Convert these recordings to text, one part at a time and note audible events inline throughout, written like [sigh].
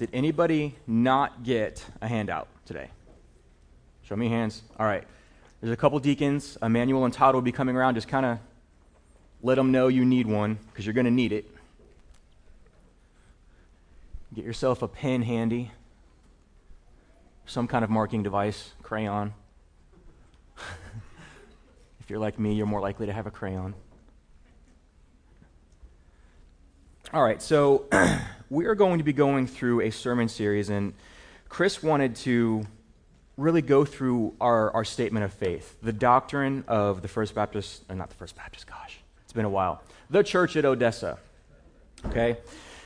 Did anybody not get a handout today? Show me hands. All right. There's a couple deacons. Emmanuel and Todd will be coming around. Just kind of let them know you need one because you're going to need it. Get yourself a pen handy, some kind of marking device, crayon. [laughs] if you're like me, you're more likely to have a crayon. All right, so [clears throat] we are going to be going through a sermon series, and Chris wanted to really go through our, our statement of faith, the doctrine of the First Baptist, or not the First Baptist, gosh, it's been a while, the church at Odessa. Okay?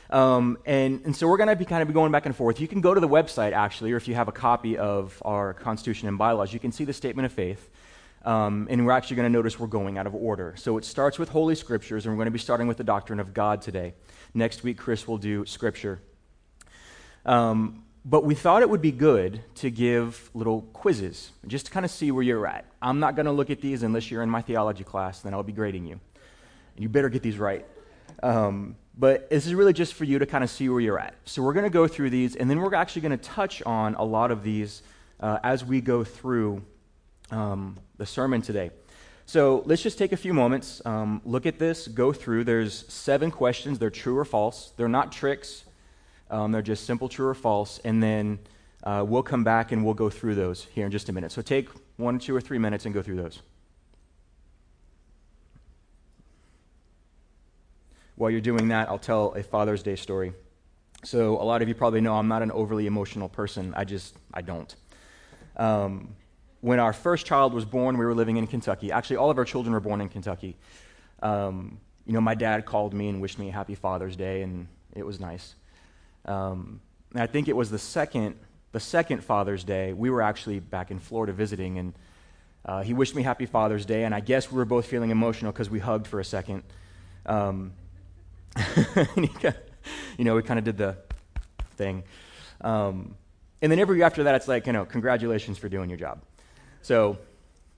Um, and, and so we're going to be kind of going back and forth. You can go to the website, actually, or if you have a copy of our Constitution and bylaws, you can see the statement of faith. Um, and we're actually going to notice we're going out of order. So it starts with Holy Scriptures, and we're going to be starting with the doctrine of God today. Next week, Chris will do Scripture. Um, but we thought it would be good to give little quizzes, just to kind of see where you're at. I'm not going to look at these unless you're in my theology class, then I'll be grading you. And you better get these right. Um, but this is really just for you to kind of see where you're at. So we're going to go through these, and then we're actually going to touch on a lot of these uh, as we go through um, the sermon today. So let's just take a few moments, um, look at this, go through. There's seven questions. They're true or false. They're not tricks. Um, they're just simple true or false. And then uh, we'll come back and we'll go through those here in just a minute. So take one, two, or three minutes and go through those. While you're doing that, I'll tell a Father's Day story. So, a lot of you probably know I'm not an overly emotional person. I just, I don't. Um, when our first child was born, we were living in Kentucky. Actually, all of our children were born in Kentucky. Um, you know, my dad called me and wished me a happy Father's Day, and it was nice. Um, and I think it was the second, the second Father's Day. We were actually back in Florida visiting, and uh, he wished me happy Father's Day, and I guess we were both feeling emotional because we hugged for a second. Um, [laughs] you know, we kind of did the thing. Um, and then every year after that, it's like, you know, congratulations for doing your job. So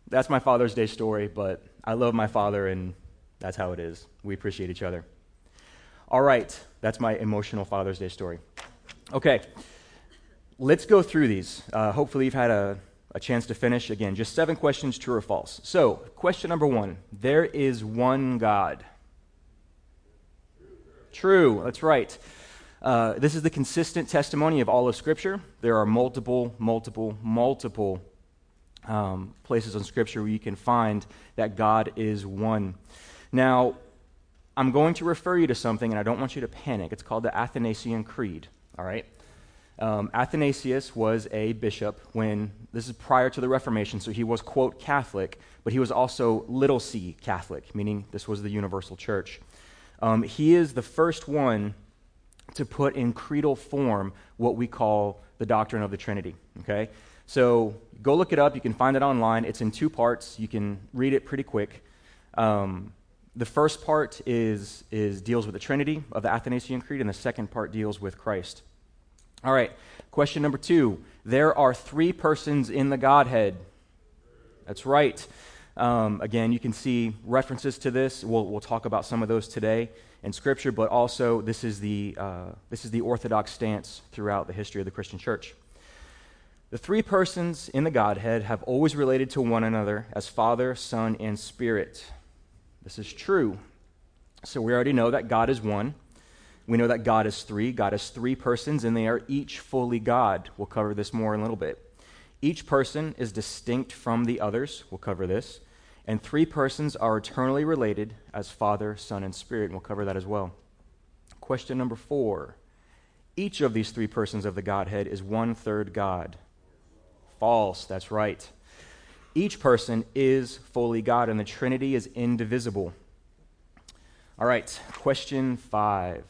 that's my Father's Day story, but I love my father, and that's how it is. We appreciate each other. All right, that's my emotional Father's Day story. Okay, let's go through these. Uh, hopefully, you've had a, a chance to finish. Again, just seven questions, true or false. So, question number one There is one God. True, that's right. Uh, this is the consistent testimony of all of Scripture. There are multiple, multiple, multiple um, places in Scripture where you can find that God is one. Now, I'm going to refer you to something, and I don't want you to panic. It's called the Athanasian Creed, all right? Um, Athanasius was a bishop when, this is prior to the Reformation, so he was, quote, Catholic, but he was also little c Catholic, meaning this was the universal church. Um, he is the first one to put in creedal form what we call the doctrine of the Trinity. Okay? So go look it up. You can find it online. It's in two parts. You can read it pretty quick. Um, the first part is, is deals with the Trinity of the Athanasian Creed, and the second part deals with Christ. All right, question number two. There are three persons in the Godhead. That's right. Um, again, you can see references to this. We'll, we'll talk about some of those today in Scripture, but also this is, the, uh, this is the orthodox stance throughout the history of the Christian church. The three persons in the Godhead have always related to one another as Father, Son, and Spirit. This is true. So we already know that God is one. We know that God is three. God is three persons, and they are each fully God. We'll cover this more in a little bit. Each person is distinct from the others. We'll cover this. And three persons are eternally related as Father, Son, and Spirit. We'll cover that as well. Question number four Each of these three persons of the Godhead is one third God. False, that's right. Each person is fully God, and the Trinity is indivisible. All right, question five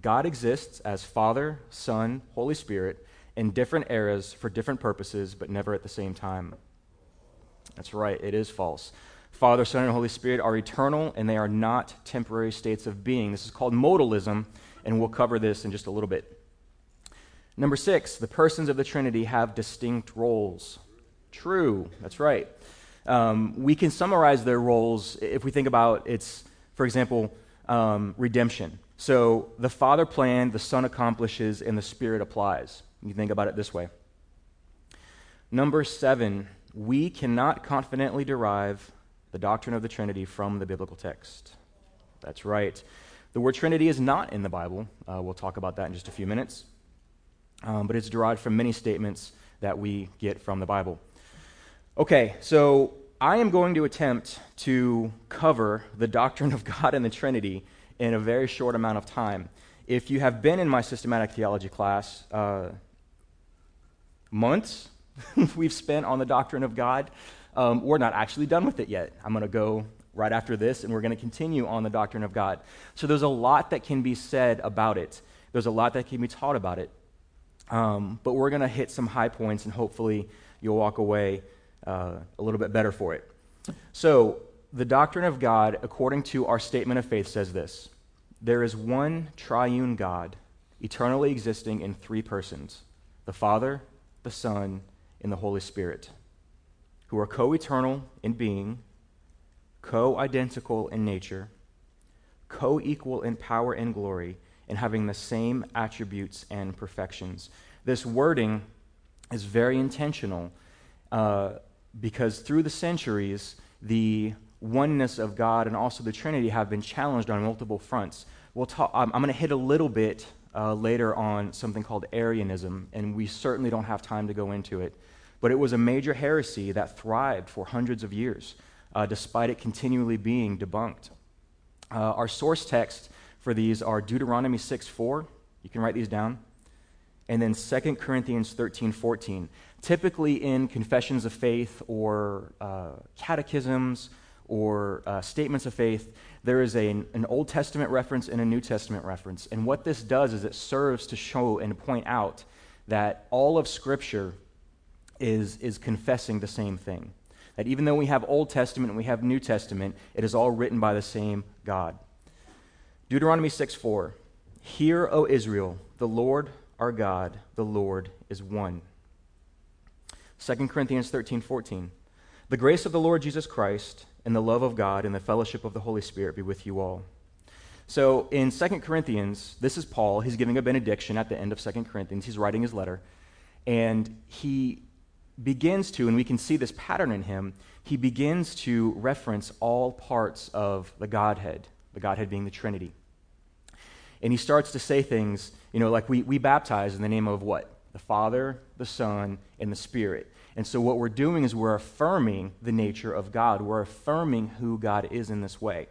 God exists as Father, Son, Holy Spirit in different eras for different purposes, but never at the same time. That's right, it is false. Father, Son, and Holy Spirit are eternal, and they are not temporary states of being. This is called modalism, and we'll cover this in just a little bit. Number six, the persons of the Trinity have distinct roles. True, that's right. Um, we can summarize their roles if we think about it's, for example, um, redemption. So the Father planned, the Son accomplishes, and the Spirit applies. You think about it this way. Number seven, we cannot confidently derive the doctrine of the Trinity from the biblical text. That's right. The word Trinity is not in the Bible. Uh, we'll talk about that in just a few minutes. Um, but it's derived from many statements that we get from the Bible. Okay, so I am going to attempt to cover the doctrine of God and the Trinity in a very short amount of time. If you have been in my systematic theology class, uh, months [laughs] we've spent on the doctrine of God, um, we're not actually done with it yet. I'm going to go right after this, and we're going to continue on the doctrine of God. So there's a lot that can be said about it, there's a lot that can be taught about it. Um, but we're going to hit some high points, and hopefully you'll walk away uh, a little bit better for it. So, the doctrine of God, according to our statement of faith, says this There is one triune God, eternally existing in three persons the Father, the Son, and the Holy Spirit, who are co eternal in being, co identical in nature, co equal in power and glory, and having the same attributes and perfections. This wording is very intentional uh, because through the centuries, the oneness of God and also the Trinity have been challenged on multiple fronts. We'll talk, I'm, I'm going to hit a little bit uh, later on something called Arianism, and we certainly don't have time to go into it. But it was a major heresy that thrived for hundreds of years, uh, despite it continually being debunked. Uh, our source text for these are Deuteronomy 6 4. You can write these down. And then 2 Corinthians 13 14. Typically in confessions of faith or uh, catechisms or uh, statements of faith, there is a, an Old Testament reference and a New Testament reference. And what this does is it serves to show and point out that all of Scripture is, is confessing the same thing. That even though we have Old Testament and we have New Testament, it is all written by the same God. Deuteronomy 6 4. Hear, O Israel, the Lord our God, the Lord is one. 2 Corinthians 13 14. The grace of the Lord Jesus Christ and the love of God and the fellowship of the Holy Spirit be with you all. So in 2 Corinthians, this is Paul. He's giving a benediction at the end of 2 Corinthians. He's writing his letter. And he begins to, and we can see this pattern in him, he begins to reference all parts of the Godhead, the Godhead being the Trinity. And he starts to say things, you know, like we, we baptize in the name of what? The Father, the Son, and the Spirit. And so what we're doing is we're affirming the nature of God. We're affirming who God is in this way.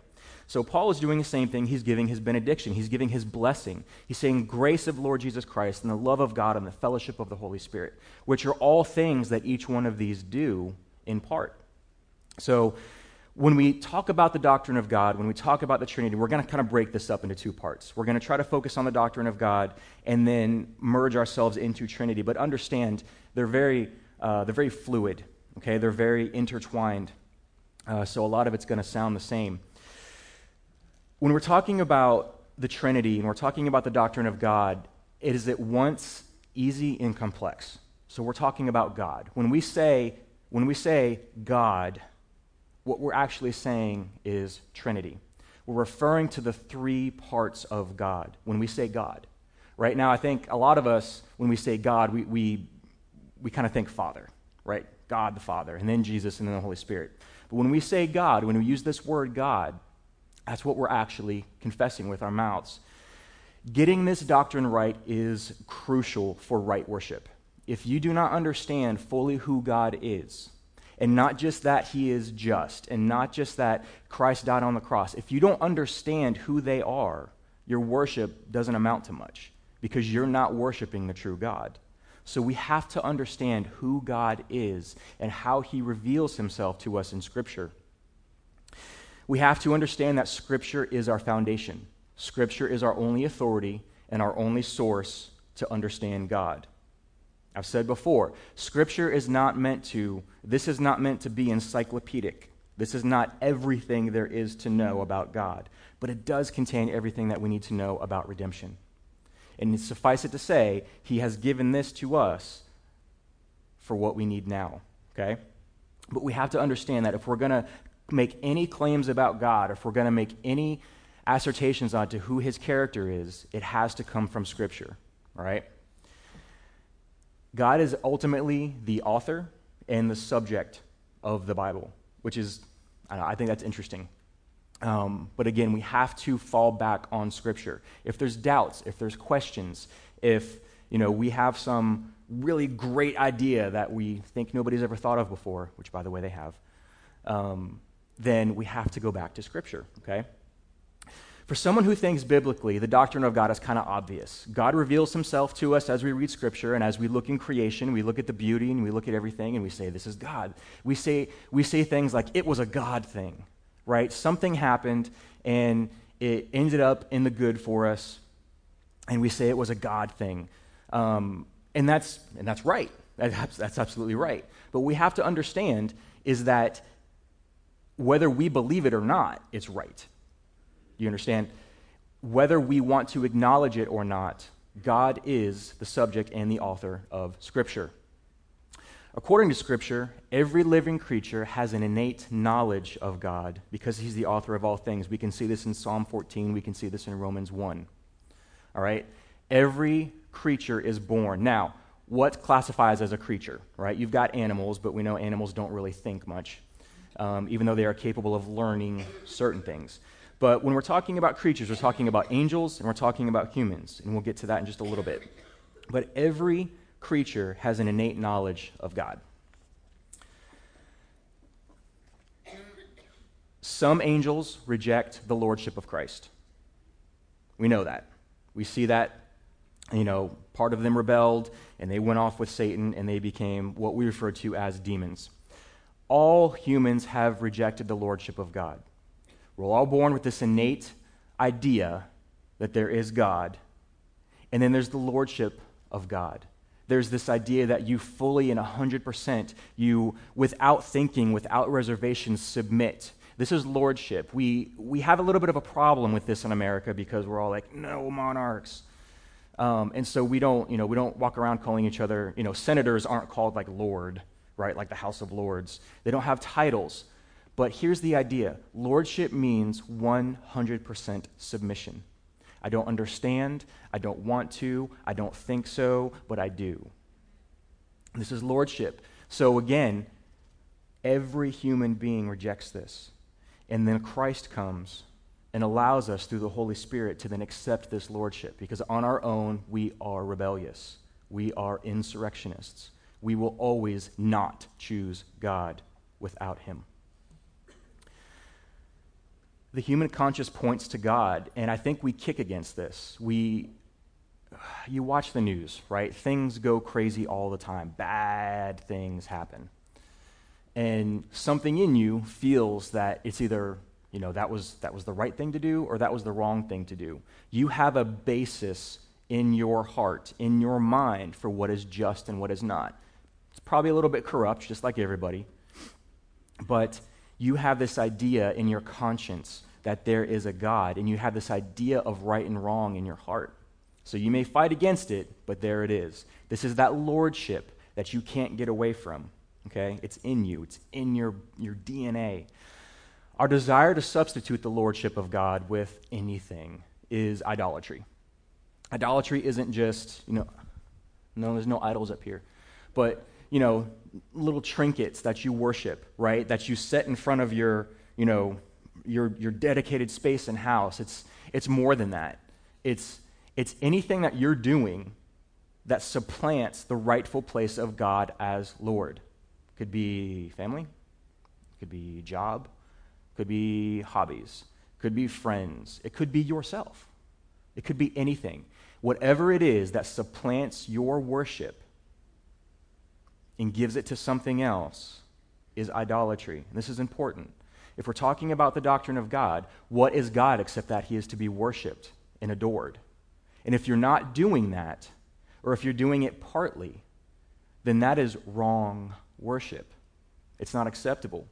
So Paul is doing the same thing. He's giving his benediction. He's giving his blessing. He's saying, Grace of Lord Jesus Christ and the love of God and the fellowship of the Holy Spirit, which are all things that each one of these do in part. So when we talk about the doctrine of God, when we talk about the Trinity, we're going to kind of break this up into two parts. We're going to try to focus on the doctrine of God and then merge ourselves into Trinity. But understand, they're very uh, they're very fluid, okay? They're very intertwined. Uh, so a lot of it's going to sound the same. When we're talking about the Trinity and we're talking about the doctrine of God, it is at once easy and complex. So we're talking about God. When we say, when we say God, what we're actually saying is Trinity. We're referring to the three parts of God when we say God. Right now, I think a lot of us, when we say God, we, we we kind of think Father, right? God the Father, and then Jesus, and then the Holy Spirit. But when we say God, when we use this word God, that's what we're actually confessing with our mouths. Getting this doctrine right is crucial for right worship. If you do not understand fully who God is, and not just that he is just, and not just that Christ died on the cross, if you don't understand who they are, your worship doesn't amount to much because you're not worshiping the true God. So we have to understand who God is and how he reveals himself to us in Scripture. We have to understand that Scripture is our foundation. Scripture is our only authority and our only source to understand God. I've said before, Scripture is not meant to, this is not meant to be encyclopedic. This is not everything there is to know about God, but it does contain everything that we need to know about redemption. And suffice it to say, he has given this to us for what we need now. Okay? But we have to understand that if we're going to make any claims about God, if we're going to make any assertions onto who his character is, it has to come from Scripture, all right? God is ultimately the author and the subject of the Bible, which is, I, know, I think that's interesting. Um, but again, we have to fall back on Scripture. If there's doubts, if there's questions, if you know we have some really great idea that we think nobody's ever thought of before, which by the way they have, um, then we have to go back to Scripture. Okay. For someone who thinks biblically, the doctrine of God is kind of obvious. God reveals himself to us as we read Scripture, and as we look in creation, we look at the beauty and we look at everything and we say, This is God. We say, we say things like, It was a God thing, right? Something happened and it ended up in the good for us, and we say it was a God thing. Um, and, that's, and that's right. That's, that's absolutely right. But we have to understand is that whether we believe it or not, it's right. You understand? Whether we want to acknowledge it or not, God is the subject and the author of Scripture. According to Scripture, every living creature has an innate knowledge of God because He's the author of all things. We can see this in Psalm 14, we can see this in Romans 1. All right? Every creature is born. Now, what classifies as a creature, right? You've got animals, but we know animals don't really think much, um, even though they are capable of learning certain things. But when we're talking about creatures, we're talking about angels and we're talking about humans, and we'll get to that in just a little bit. But every creature has an innate knowledge of God. Some angels reject the lordship of Christ. We know that. We see that, you know, part of them rebelled and they went off with Satan and they became what we refer to as demons. All humans have rejected the lordship of God. We're all born with this innate idea that there is God, and then there's the lordship of God. There's this idea that you fully and 100%, you, without thinking, without reservations, submit. This is lordship. We, we have a little bit of a problem with this in America because we're all like, no monarchs. Um, and so we don't, you know, we don't walk around calling each other, you know, senators aren't called like Lord, right? Like the House of Lords. They don't have titles. But here's the idea Lordship means 100% submission. I don't understand, I don't want to, I don't think so, but I do. This is lordship. So again, every human being rejects this. And then Christ comes and allows us through the Holy Spirit to then accept this lordship because on our own, we are rebellious. We are insurrectionists. We will always not choose God without Him the human conscience points to God, and I think we kick against this. We, you watch the news, right? Things go crazy all the time. Bad things happen. And something in you feels that it's either, you know, that was, that was the right thing to do or that was the wrong thing to do. You have a basis in your heart, in your mind, for what is just and what is not. It's probably a little bit corrupt, just like everybody. But you have this idea in your conscience that there is a God, and you have this idea of right and wrong in your heart. So you may fight against it, but there it is. This is that lordship that you can't get away from. Okay? It's in you, it's in your, your DNA. Our desire to substitute the lordship of God with anything is idolatry. Idolatry isn't just, you know, no, there's no idols up here, but, you know, little trinkets that you worship, right? That you set in front of your, you know, your, your dedicated space and house. It's, it's more than that. It's, it's anything that you're doing that supplants the rightful place of God as Lord. Could be family, could be job, could be hobbies, could be friends, it could be yourself. It could be anything. Whatever it is that supplants your worship and gives it to something else is idolatry. And this is important. If we're talking about the doctrine of God, what is God except that he is to be worshiped and adored? And if you're not doing that, or if you're doing it partly, then that is wrong worship. It's not acceptable.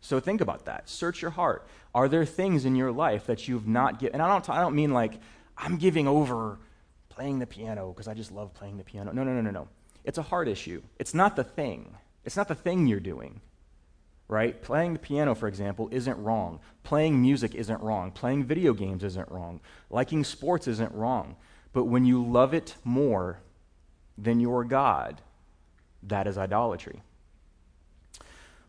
So think about that. Search your heart. Are there things in your life that you've not given? And I don't, I don't mean like, I'm giving over playing the piano because I just love playing the piano. No, no, no, no, no. It's a heart issue. It's not the thing. It's not the thing you're doing. right? Playing the piano, for example, isn't wrong. Playing music isn't wrong. Playing video games isn't wrong. Liking sports isn't wrong. But when you love it more than your God, that is idolatry.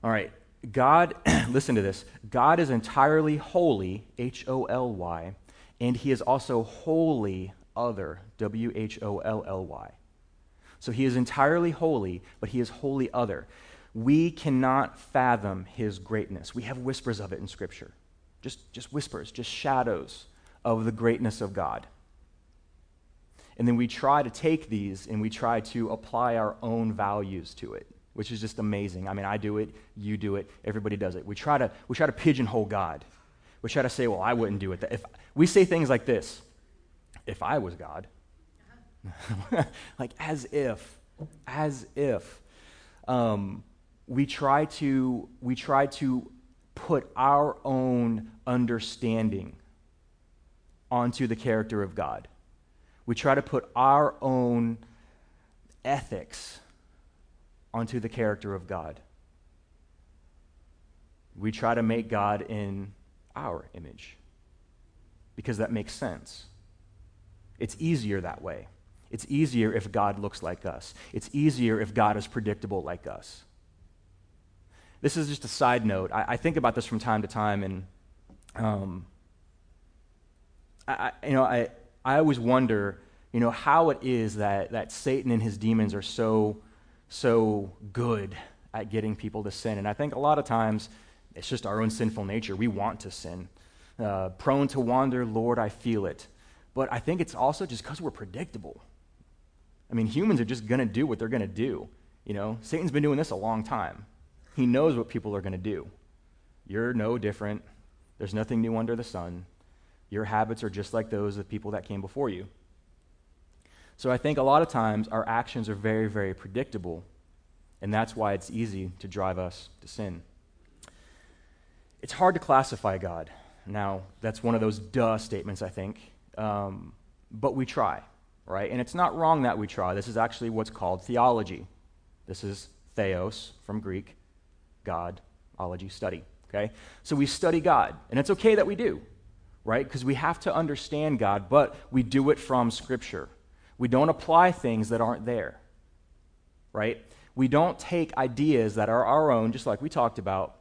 All right, God, [clears throat] listen to this. God is entirely holy, H O L Y, and he is also wholly other, W H O L L Y. So he is entirely holy, but he is wholly other. We cannot fathom his greatness. We have whispers of it in Scripture. Just, just whispers, just shadows of the greatness of God. And then we try to take these and we try to apply our own values to it, which is just amazing. I mean, I do it, you do it, everybody does it. We try to, we try to pigeonhole God. We try to say, well, I wouldn't do it. If we say things like this, if I was God, [laughs] like as if, as if. Um, we try to we try to put our own understanding onto the character of God. We try to put our own ethics onto the character of God. We try to make God in our image because that makes sense. It's easier that way. It's easier if God looks like us. It's easier if God is predictable like us. This is just a side note. I, I think about this from time to time, and um, I, you know, I, I always wonder, you know, how it is that, that Satan and his demons are so, so good at getting people to sin. And I think a lot of times it's just our own sinful nature. We want to sin. Uh, prone to wander, Lord, I feel it. But I think it's also just because we're predictable. I mean, humans are just going to do what they're going to do. You know, Satan's been doing this a long time. He knows what people are going to do. You're no different. There's nothing new under the sun. Your habits are just like those of people that came before you. So I think a lot of times our actions are very, very predictable, and that's why it's easy to drive us to sin. It's hard to classify God. Now, that's one of those duh statements, I think. Um, but we try, right? And it's not wrong that we try. This is actually what's called theology. This is theos from Greek, God, ology, study. Okay? So we study God, and it's okay that we do, right? Because we have to understand God, but we do it from Scripture. We don't apply things that aren't there, right? We don't take ideas that are our own, just like we talked about,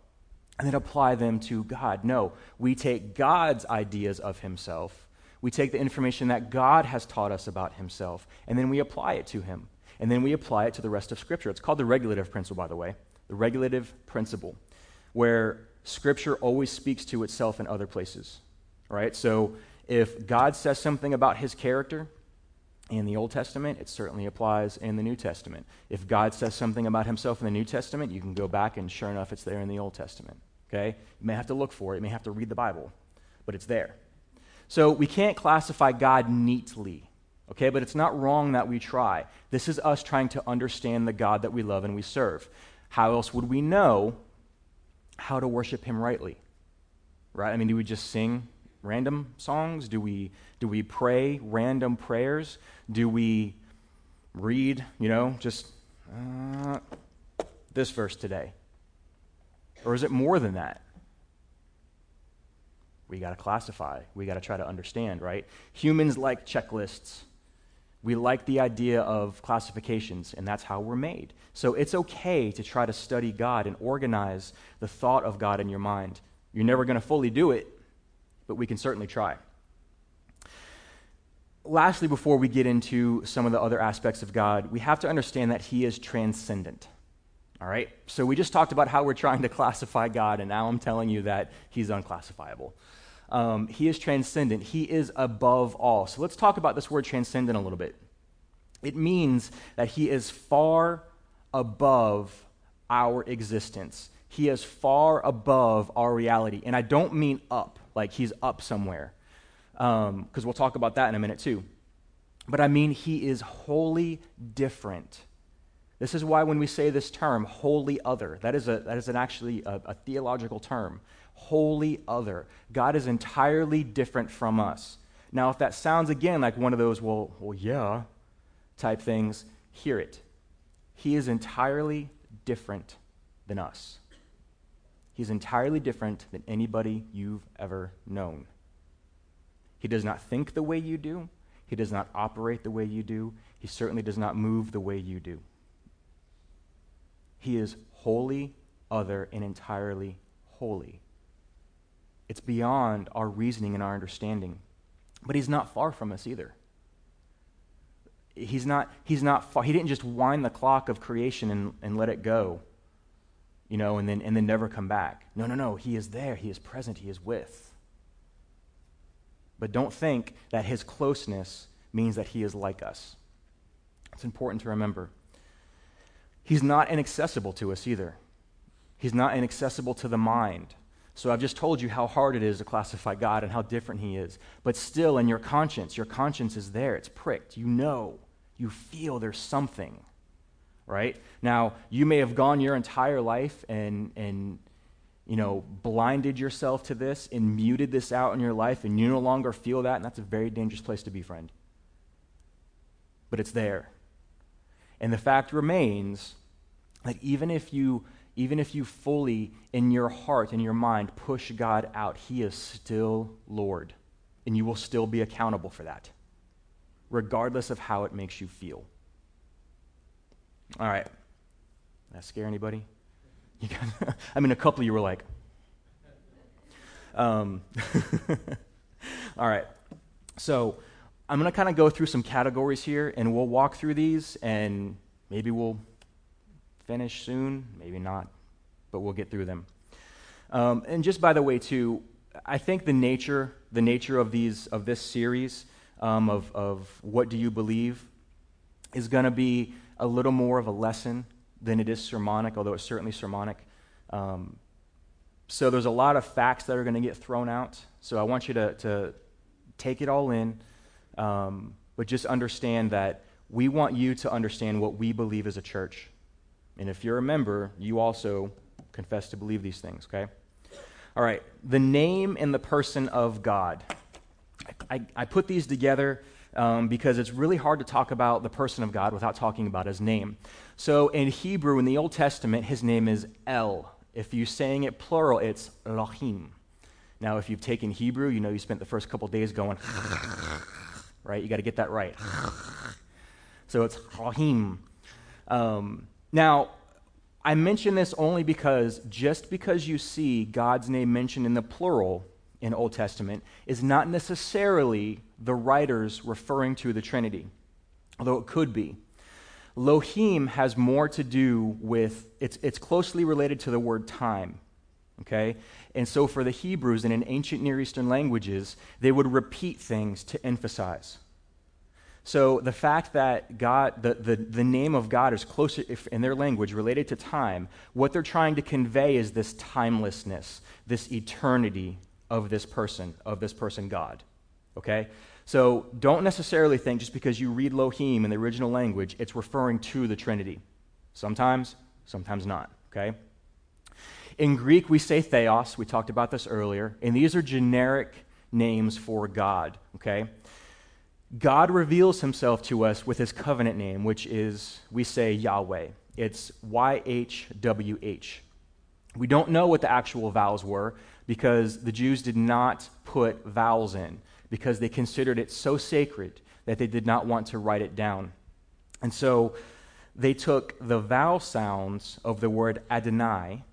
and then apply them to God. No, we take God's ideas of Himself. We take the information that God has taught us about Himself, and then we apply it to Him. And then we apply it to the rest of Scripture. It's called the regulative principle, by the way the regulative principle, where Scripture always speaks to itself in other places. Right? So if God says something about his character in the Old Testament, it certainly applies in the New Testament. If God says something about himself in the New Testament, you can go back and sure enough, it's there in the Old Testament. Okay? You may have to look for it, you may have to read the Bible, but it's there. So we can't classify God neatly. Okay, but it's not wrong that we try. This is us trying to understand the God that we love and we serve. How else would we know how to worship him rightly? Right? I mean, do we just sing random songs? Do we do we pray random prayers? Do we read, you know, just uh, this verse today? Or is it more than that? We got to classify. We got to try to understand, right? Humans like checklists. We like the idea of classifications, and that's how we're made. So it's okay to try to study God and organize the thought of God in your mind. You're never going to fully do it, but we can certainly try. Lastly, before we get into some of the other aspects of God, we have to understand that He is transcendent. All right? So we just talked about how we're trying to classify God, and now I'm telling you that He's unclassifiable. Um, he is transcendent, He is above all. So let's talk about this word transcendent a little bit. It means that He is far above our existence. He is far above our reality. And I don't mean up, like he's up somewhere, because um, we'll talk about that in a minute too. But I mean he is wholly different. This is why when we say this term, wholly other, that is, a, that is an actually a, a theological term. Wholly other. God is entirely different from us. Now, if that sounds again like one of those, well, well, yeah, type things, hear it. He is entirely different than us. He's entirely different than anybody you've ever known. He does not think the way you do. He does not operate the way you do. He certainly does not move the way you do. He is wholly other and entirely holy. It's beyond our reasoning and our understanding. But he's not far from us either. He's not, he's not far. He didn't just wind the clock of creation and, and let it go, you know, and then, and then never come back. No, no, no. He is there. He is present. He is with. But don't think that his closeness means that he is like us. It's important to remember. He's not inaccessible to us either. He's not inaccessible to the mind. So I've just told you how hard it is to classify God and how different He is. But still, in your conscience, your conscience is there. It's pricked. You know, you feel there's something, right? Now, you may have gone your entire life and, and you know, blinded yourself to this and muted this out in your life, and you no longer feel that, and that's a very dangerous place to be, friend. But it's there. And the fact remains that even if you even if you fully in your heart and your mind push God out, he is still Lord, and you will still be accountable for that, regardless of how it makes you feel. All right. That scare anybody? You [laughs] I mean, a couple of you were like, um, [laughs] all right. So I'm going to kind of go through some categories here, and we'll walk through these, and maybe we'll finish soon, maybe not, but we'll get through them. Um, and just by the way, too, I think the nature, the nature of these of this series um, of of what do you believe is going to be a little more of a lesson than it is sermonic, although it's certainly sermonic. Um, so there's a lot of facts that are going to get thrown out. So I want you to, to take it all in, um, but just understand that we want you to understand what we believe as a church. And if you're a member, you also confess to believe these things, okay? All right, the name and the person of God. I, I put these together um, because it's really hard to talk about the person of God without talking about his name. So in Hebrew, in the Old Testament, his name is El. If you're saying it plural, it's Elohim. Now, if you've taken Hebrew, you know you spent the first couple days going, [laughs] right? You got to get that right. [laughs] So it's Elohim. Um, now, I mention this only because just because you see God's name mentioned in the plural in Old Testament is not necessarily the writers referring to the Trinity, although it could be. Lohim has more to do with, it's, it's closely related to the word time. Okay? And so for the Hebrews and in ancient Near Eastern languages, they would repeat things to emphasize. So the fact that God, the, the, the name of God is closer in their language related to time, what they're trying to convey is this timelessness, this eternity of this person, of this person God. Okay? So don't necessarily think just because you read Lohim in the original language, it's referring to the Trinity. Sometimes, sometimes not, okay? In Greek, we say theos. We talked about this earlier. And these are generic names for God, okay? God reveals himself to us with his covenant name, which is, we say Yahweh. It's YHWH. We don't know what the actual vowels were because the Jews did not put vowels in because they considered it so sacred that they did not want to write it down. And so they took the vowel sounds of the word Adonai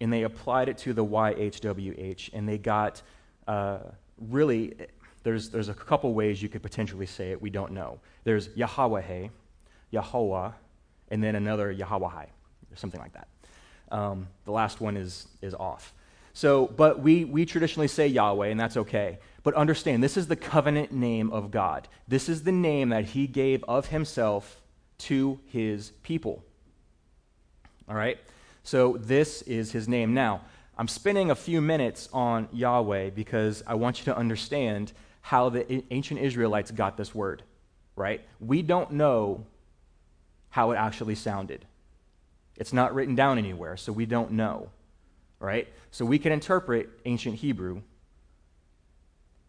and they applied it to the YHWH, and they got uh, really, there's, there's a couple ways you could potentially say it. We don't know. There's Yahweh, Yahweh, and then another Yahweh, or something like that. Um, the last one is, is off. So, but we, we traditionally say Yahweh, and that's okay. But understand, this is the covenant name of God. This is the name that he gave of himself to his people. All right? So, this is his name. Now, I'm spending a few minutes on Yahweh because I want you to understand how the ancient Israelites got this word, right? We don't know how it actually sounded. It's not written down anywhere, so we don't know, right? So we can interpret ancient Hebrew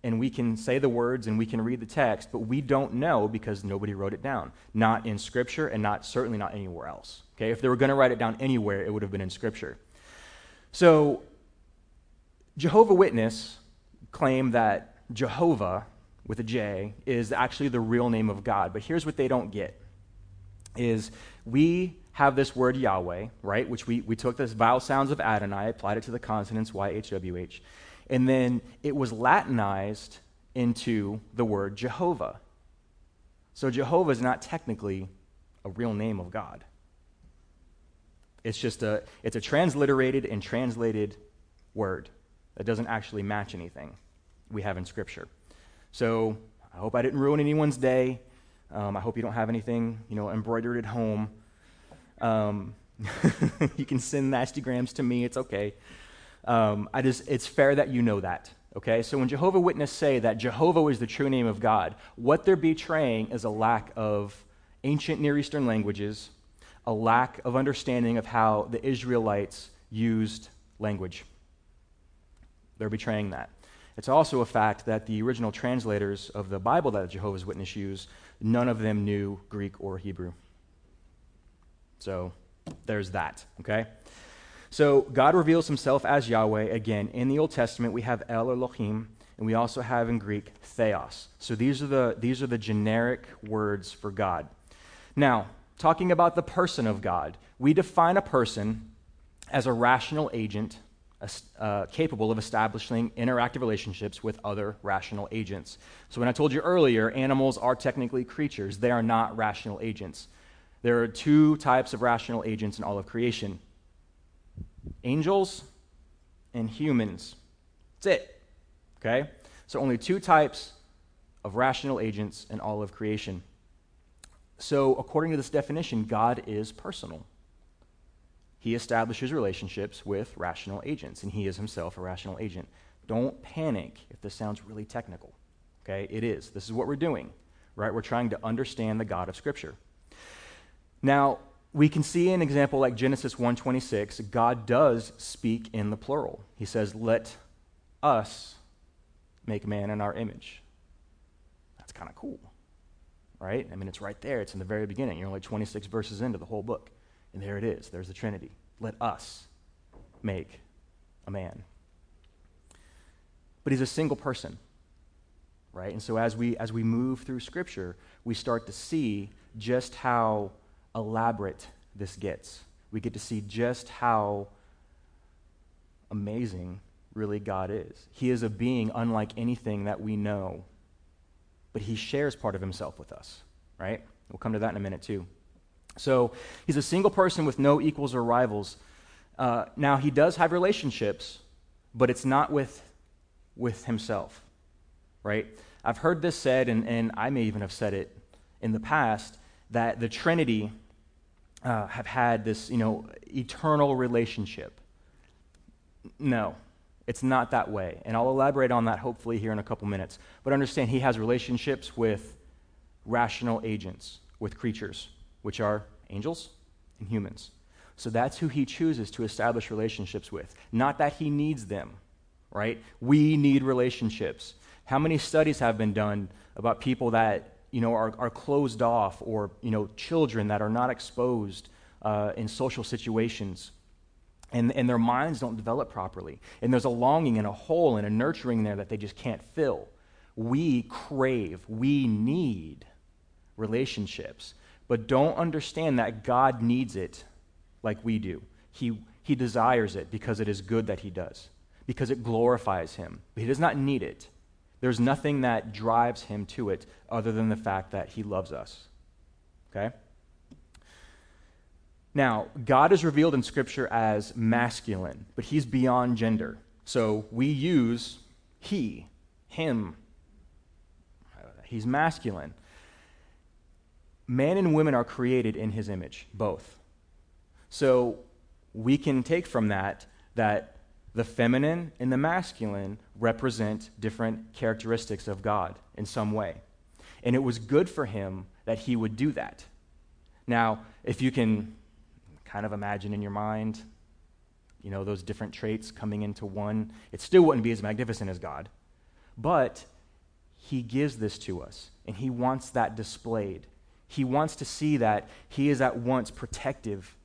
and we can say the words and we can read the text, but we don't know because nobody wrote it down. Not in Scripture and not certainly not anywhere else. Okay? If they were going to write it down anywhere, it would have been in Scripture. So, Jehovah Witness claim that Jehovah with a J is actually the real name of God. But here's what they don't get is we have this word Yahweh, right? Which we, we took this vowel sounds of Adonai, applied it to the consonants YHWH, and then it was Latinized into the word Jehovah. So Jehovah is not technically a real name of God. It's just a it's a transliterated and translated word that doesn't actually match anything we have in Scripture. So I hope I didn't ruin anyone's day. Um, I hope you don't have anything, you know, embroidered at home. Um, [laughs] you can send nasty grams to me. It's okay. Um, I just, it's fair that you know that. Okay, so when Jehovah Witnesses say that Jehovah is the true name of God, what they're betraying is a lack of ancient Near Eastern languages, a lack of understanding of how the Israelites used language. They're betraying that. It's also a fact that the original translators of the Bible that Jehovah's Witnesses use, none of them knew Greek or Hebrew. So there's that, okay? So God reveals himself as Yahweh. Again, in the Old Testament, we have El Elohim, and we also have in Greek Theos. So these are the, these are the generic words for God. Now, talking about the person of God, we define a person as a rational agent uh, capable of establishing interactive relationships with other rational agents. So, when I told you earlier, animals are technically creatures, they are not rational agents. There are two types of rational agents in all of creation angels and humans. That's it. Okay? So, only two types of rational agents in all of creation. So, according to this definition, God is personal he establishes relationships with rational agents, and he is himself a rational agent. Don't panic if this sounds really technical. Okay? It is. This is what we're doing, right? We're trying to understand the God of Scripture. Now, we can see an example like Genesis 1:26, God does speak in the plural. He says, "Let us make man in our image." That's kind of cool. Right? I mean, it's right there. It's in the very beginning. You're only 26 verses into the whole book. And there it is. There's the Trinity. Let us make a man. But he's a single person, right? And so as we, as we move through Scripture, we start to see just how elaborate this gets. We get to see just how amazing really God is. He is a being unlike anything that we know, but he shares part of himself with us, right? We'll come to that in a minute, too. So he's a single person with no equals or rivals. Uh, now, he does have relationships, but it's not with, with himself, right? I've heard this said, and, and I may even have said it in the past, that the Trinity uh, have had this, you know, eternal relationship. No, it's not that way. And I'll elaborate on that hopefully here in a couple minutes. But understand, he has relationships with rational agents, with creatures which are angels and humans. So that's who he chooses to establish relationships with. Not that he needs them, right? We need relationships. How many studies have been done about people that you know are, are closed off, or you know children that are not exposed uh, in social situations, and, and their minds don't develop properly, and there's a longing and a hole and a nurturing there that they just can't fill. We crave, we need relationships but don't understand that God needs it like we do. He, he desires it because it is good that He does, because it glorifies Him. But He does not need it. There's nothing that drives Him to it other than the fact that He loves us. Okay? Now, God is revealed in Scripture as masculine, but He's beyond gender. So we use He, Him. He's masculine man and women are created in his image, both. So we can take from that that the feminine and the masculine represent different characteristics of God in some way. And it was good for him that he would do that. Now, if you can kind of imagine in your mind, you know, those different traits coming into one, it still wouldn't be as magnificent as God. But he gives this to us, and he wants that displayed. He wants to see that he is at once protective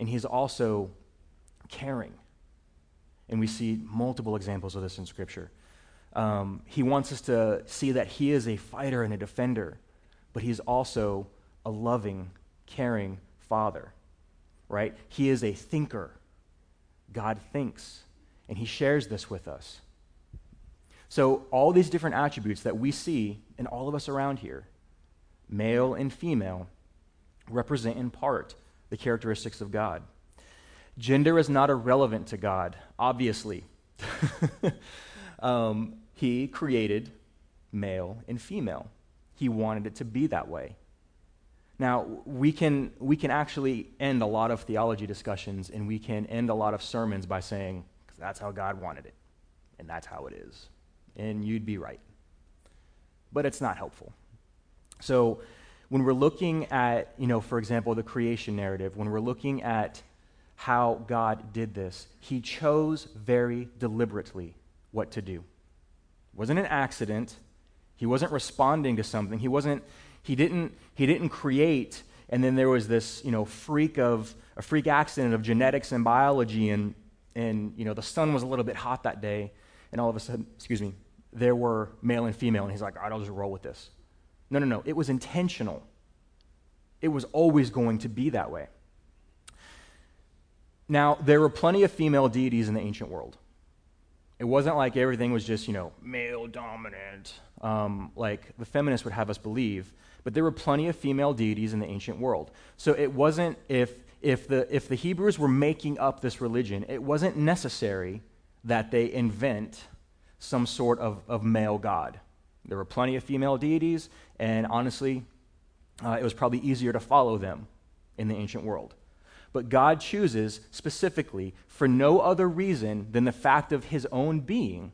and he's also caring. And we see multiple examples of this in Scripture. Um, he wants us to see that he is a fighter and a defender, but he's also a loving, caring father, right? He is a thinker. God thinks, and he shares this with us. So, all these different attributes that we see in all of us around here, male and female, represent in part the characteristics of God. Gender is not irrelevant to God, obviously. [laughs] um, he created male and female, He wanted it to be that way. Now, we can, we can actually end a lot of theology discussions and we can end a lot of sermons by saying, because that's how God wanted it, and that's how it is. And you'd be right. But it's not helpful. So, when we're looking at, you know, for example, the creation narrative, when we're looking at how God did this, He chose very deliberately what to do. It wasn't an accident. He wasn't responding to something. He wasn't he didn't, he didn't create, and then there was this, you know, freak of, a freak accident of genetics and biology, and, and, you know, the sun was a little bit hot that day, and all of a sudden, excuse me, there were male and female, and he's like, all right, I'll just roll with this. No, no, no. It was intentional. It was always going to be that way. Now, there were plenty of female deities in the ancient world. It wasn't like everything was just, you know, male dominant, um, like the feminists would have us believe but there were plenty of female deities in the ancient world. So it wasn't if, if, the, if the Hebrews were making up this religion, it wasn't necessary that they invent some sort of, of male god. There were plenty of female deities, and honestly, uh, it was probably easier to follow them in the ancient world. But God chooses specifically, for no other reason than the fact of his own being,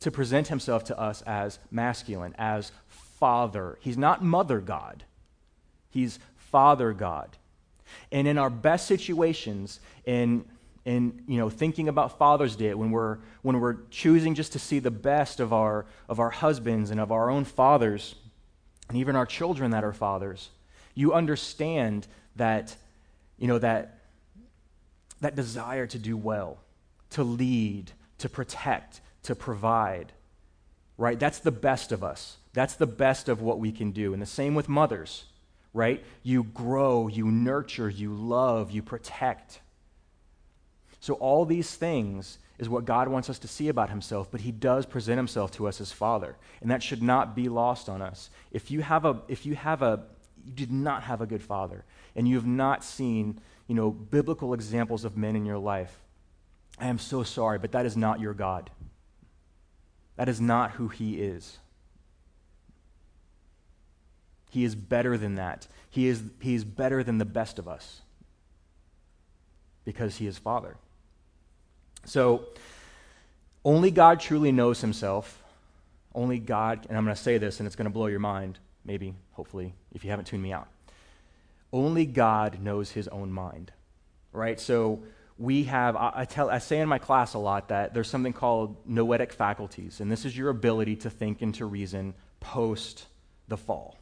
to present himself to us as masculine, as Father. He's not Mother God, He's Father God. And in our best situations, in in you know thinking about Father's Day, when we're when we're choosing just to see the best of our of our husbands and of our own fathers, and even our children that are fathers, you understand that you know that that desire to do well, to lead, to protect, to provide. Right? That's the best of us. That's the best of what we can do. And the same with mothers, right? You grow, you nurture, you love, you protect. So, all these things is what God wants us to see about Himself, but He does present Himself to us as Father. And that should not be lost on us. If you have a, if you have a, you did not have a good father, and you have not seen, you know, biblical examples of men in your life, I am so sorry, but that is not your God. That is not who He is. He is better than that. He is, he is better than the best of us because he is Father. So, only God truly knows himself. Only God, and I'm going to say this and it's going to blow your mind, maybe, hopefully, if you haven't tuned me out. Only God knows his own mind, right? So, we have, I, tell, I say in my class a lot that there's something called noetic faculties, and this is your ability to think and to reason post the fall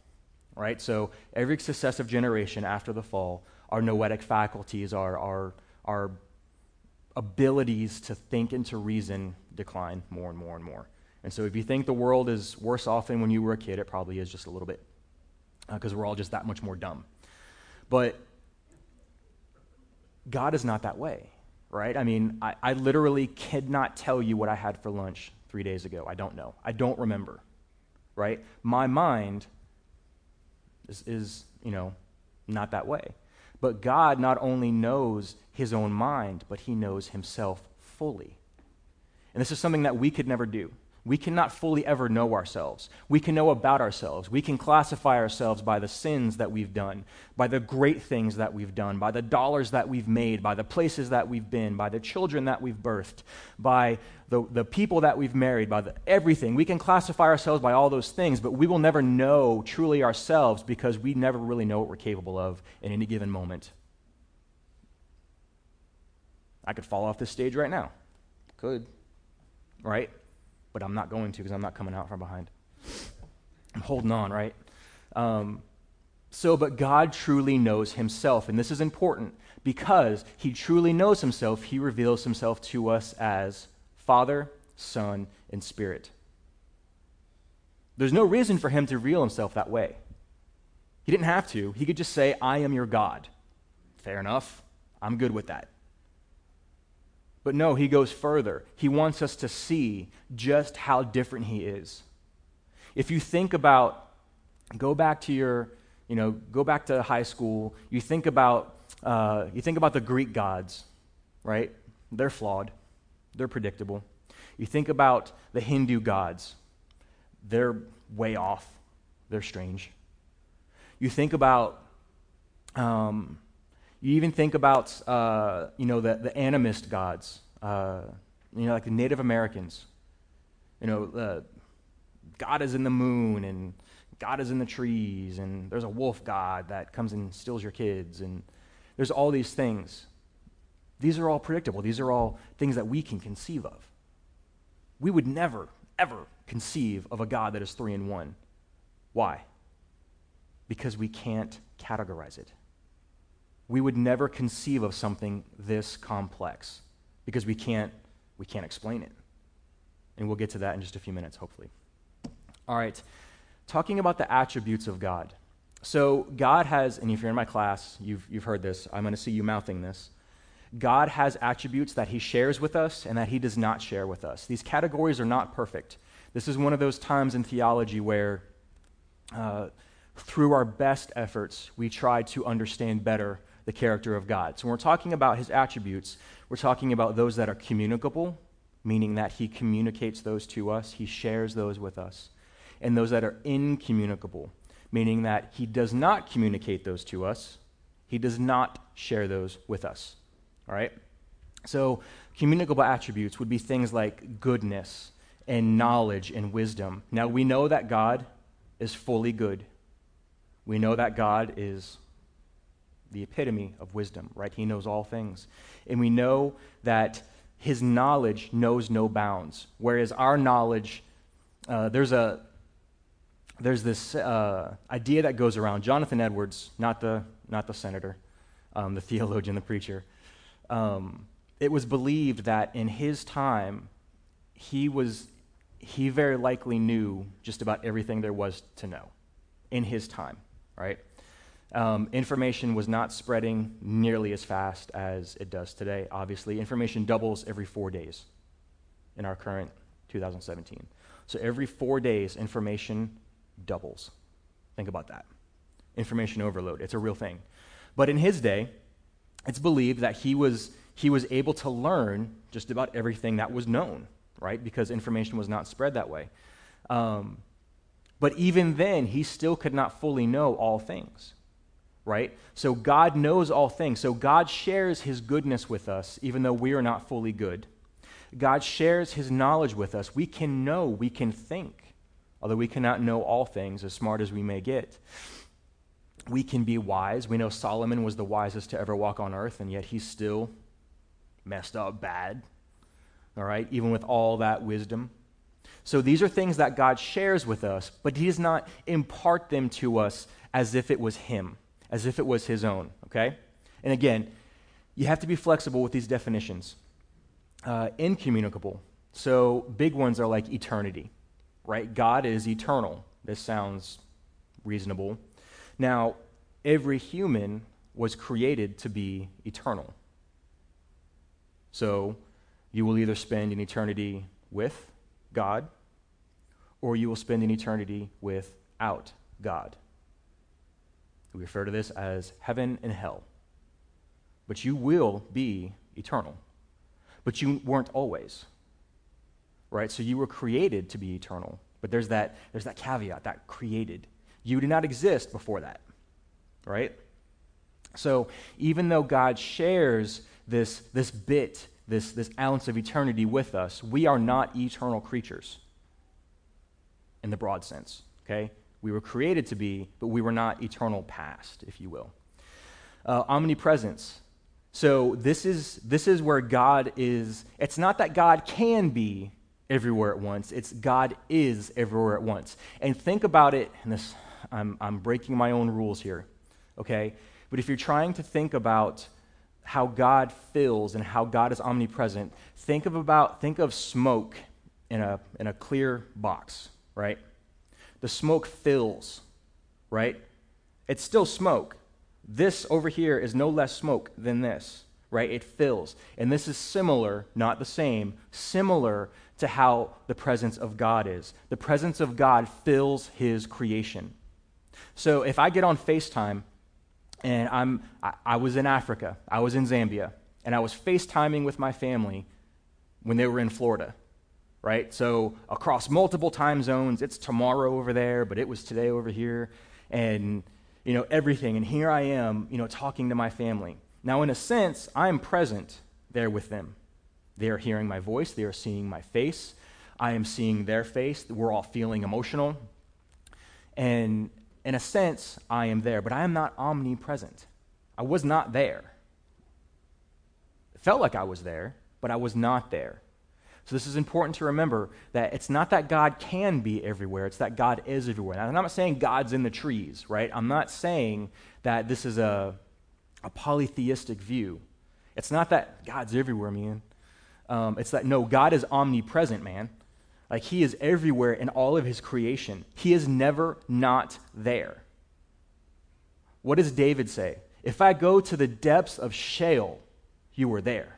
right? So every successive generation after the fall, our noetic faculties, our, our, our abilities to think and to reason decline more and more and more. And so if you think the world is worse off than when you were a kid, it probably is just a little bit, because uh, we're all just that much more dumb. But God is not that way, right? I mean, I, I literally cannot tell you what I had for lunch three days ago. I don't know. I don't remember, right? My mind is, is you know, not that way. But God not only knows his own mind, but he knows himself fully. And this is something that we could never do. We cannot fully ever know ourselves. We can know about ourselves. We can classify ourselves by the sins that we've done, by the great things that we've done, by the dollars that we've made, by the places that we've been, by the children that we've birthed, by the, the people that we've married, by the, everything. We can classify ourselves by all those things, but we will never know truly ourselves because we never really know what we're capable of in any given moment. I could fall off this stage right now. Could. Right? But I'm not going to because I'm not coming out from behind. I'm holding on, right? Um, So, but God truly knows himself. And this is important because he truly knows himself. He reveals himself to us as Father, Son, and Spirit. There's no reason for him to reveal himself that way. He didn't have to. He could just say, I am your God. Fair enough. I'm good with that. But no, he goes further. He wants us to see just how different he is. If you think about, go back to your, you know, go back to high school, you think about, uh, you think about the Greek gods, right? They're flawed, they're predictable. You think about the Hindu gods, they're way off, they're strange. You think about, um, you even think about, uh, you know, the, the animist gods, uh, you know, like the Native Americans. You know, uh, God is in the moon and God is in the trees, and there's a wolf god that comes and steals your kids, and there's all these things. These are all predictable. These are all things that we can conceive of. We would never, ever conceive of a God that is three in one. Why? Because we can't categorize it. We would never conceive of something this complex because we can't, we can't explain it. And we'll get to that in just a few minutes, hopefully. All right, talking about the attributes of God. So, God has, and if you're in my class, you've, you've heard this, I'm going to see you mouthing this. God has attributes that he shares with us and that he does not share with us. These categories are not perfect. This is one of those times in theology where, uh, through our best efforts, we try to understand better the character of God. So when we're talking about his attributes, we're talking about those that are communicable, meaning that he communicates those to us, he shares those with us, and those that are incommunicable, meaning that he does not communicate those to us, he does not share those with us. All right? So, communicable attributes would be things like goodness, and knowledge and wisdom. Now, we know that God is fully good. We know that God is the epitome of wisdom, right? He knows all things. And we know that his knowledge knows no bounds, whereas our knowledge, uh, there's a there's this uh, idea that goes around. Jonathan Edwards, not the not the senator, um, the [laughs] theologian, the preacher. Um, it was believed that in his time, he was he very likely knew just about everything there was to know in his time, right? Um, information was not spreading nearly as fast as it does today. Obviously, information doubles every four days in our current 2017. So every four days, information doubles. Think about that. Information overload. It's a real thing. But in his day, it's believed that he was, he was able to learn just about everything that was known right? Because information was not spread that way. Um, but even then, he still could not fully know all things, right? So God knows all things. So God shares his goodness with us, even though we are not fully good. God shares his knowledge with us. We can know, we can think, although we cannot know all things, as smart as we may get. We can be wise. We know Solomon was the wisest to ever walk on earth, and yet he's still messed up bad all right, even with all that wisdom. So these are things that God shares with us, but He does not impart them to us as if it was Him, as if it was His own, okay? And again, you have to be flexible with these definitions. Uh, incommunicable. So big ones are like eternity, right? God is eternal. This sounds reasonable. Now, every human was created to be eternal. So you will either spend an eternity with God or you will spend an eternity without God. We refer to this as heaven and hell. But you will be eternal. But you weren't always. Right? So you were created to be eternal. But there's that, there's that caveat, that created. You did not exist before that. Right? So even though God shares this, this bit this, this ounce of eternity with us, we are not eternal creatures in the broad sense, okay? We were created to be, but we were not eternal past, if you will. Uh, omnipresence. So this is, this is where God is. It's not that God can be everywhere at once, it's God is everywhere at once. And think about it, and this, I'm, I'm breaking my own rules here, okay? But if you're trying to think about how God fills and how God is omnipresent, think of about think of smoke in a in a clear box, right? The smoke fills, right? It's still smoke. This over here is no less smoke than this, right? It fills. And this is similar, not the same, similar to how the presence of God is. The presence of God fills his creation. So if I get on FaceTime and I'm, I, I was in Africa, I was in Zambia, and I was FaceTiming with my family when they were in Florida, right? So across multiple time zones, it's tomorrow over there, but it was today over here, and you know everything. And here I am, you know, talking to my family. Now, in a sense, I'm present there with them. They are hearing my voice, they are seeing my face. I am seeing their face. We're all feeling emotional. And in a sense, I am there, but I am not omnipresent. I was not there. It felt like I was there, but I was not there. So, this is important to remember that it's not that God can be everywhere, it's that God is everywhere. I'm not saying God's in the trees, right? I'm not saying that this is a, a polytheistic view. It's not that God's everywhere, man. Um, it's that, no, God is omnipresent, man. Like he is everywhere in all of his creation. He is never not there. What does David say? If I go to the depths of Sheol, you were there.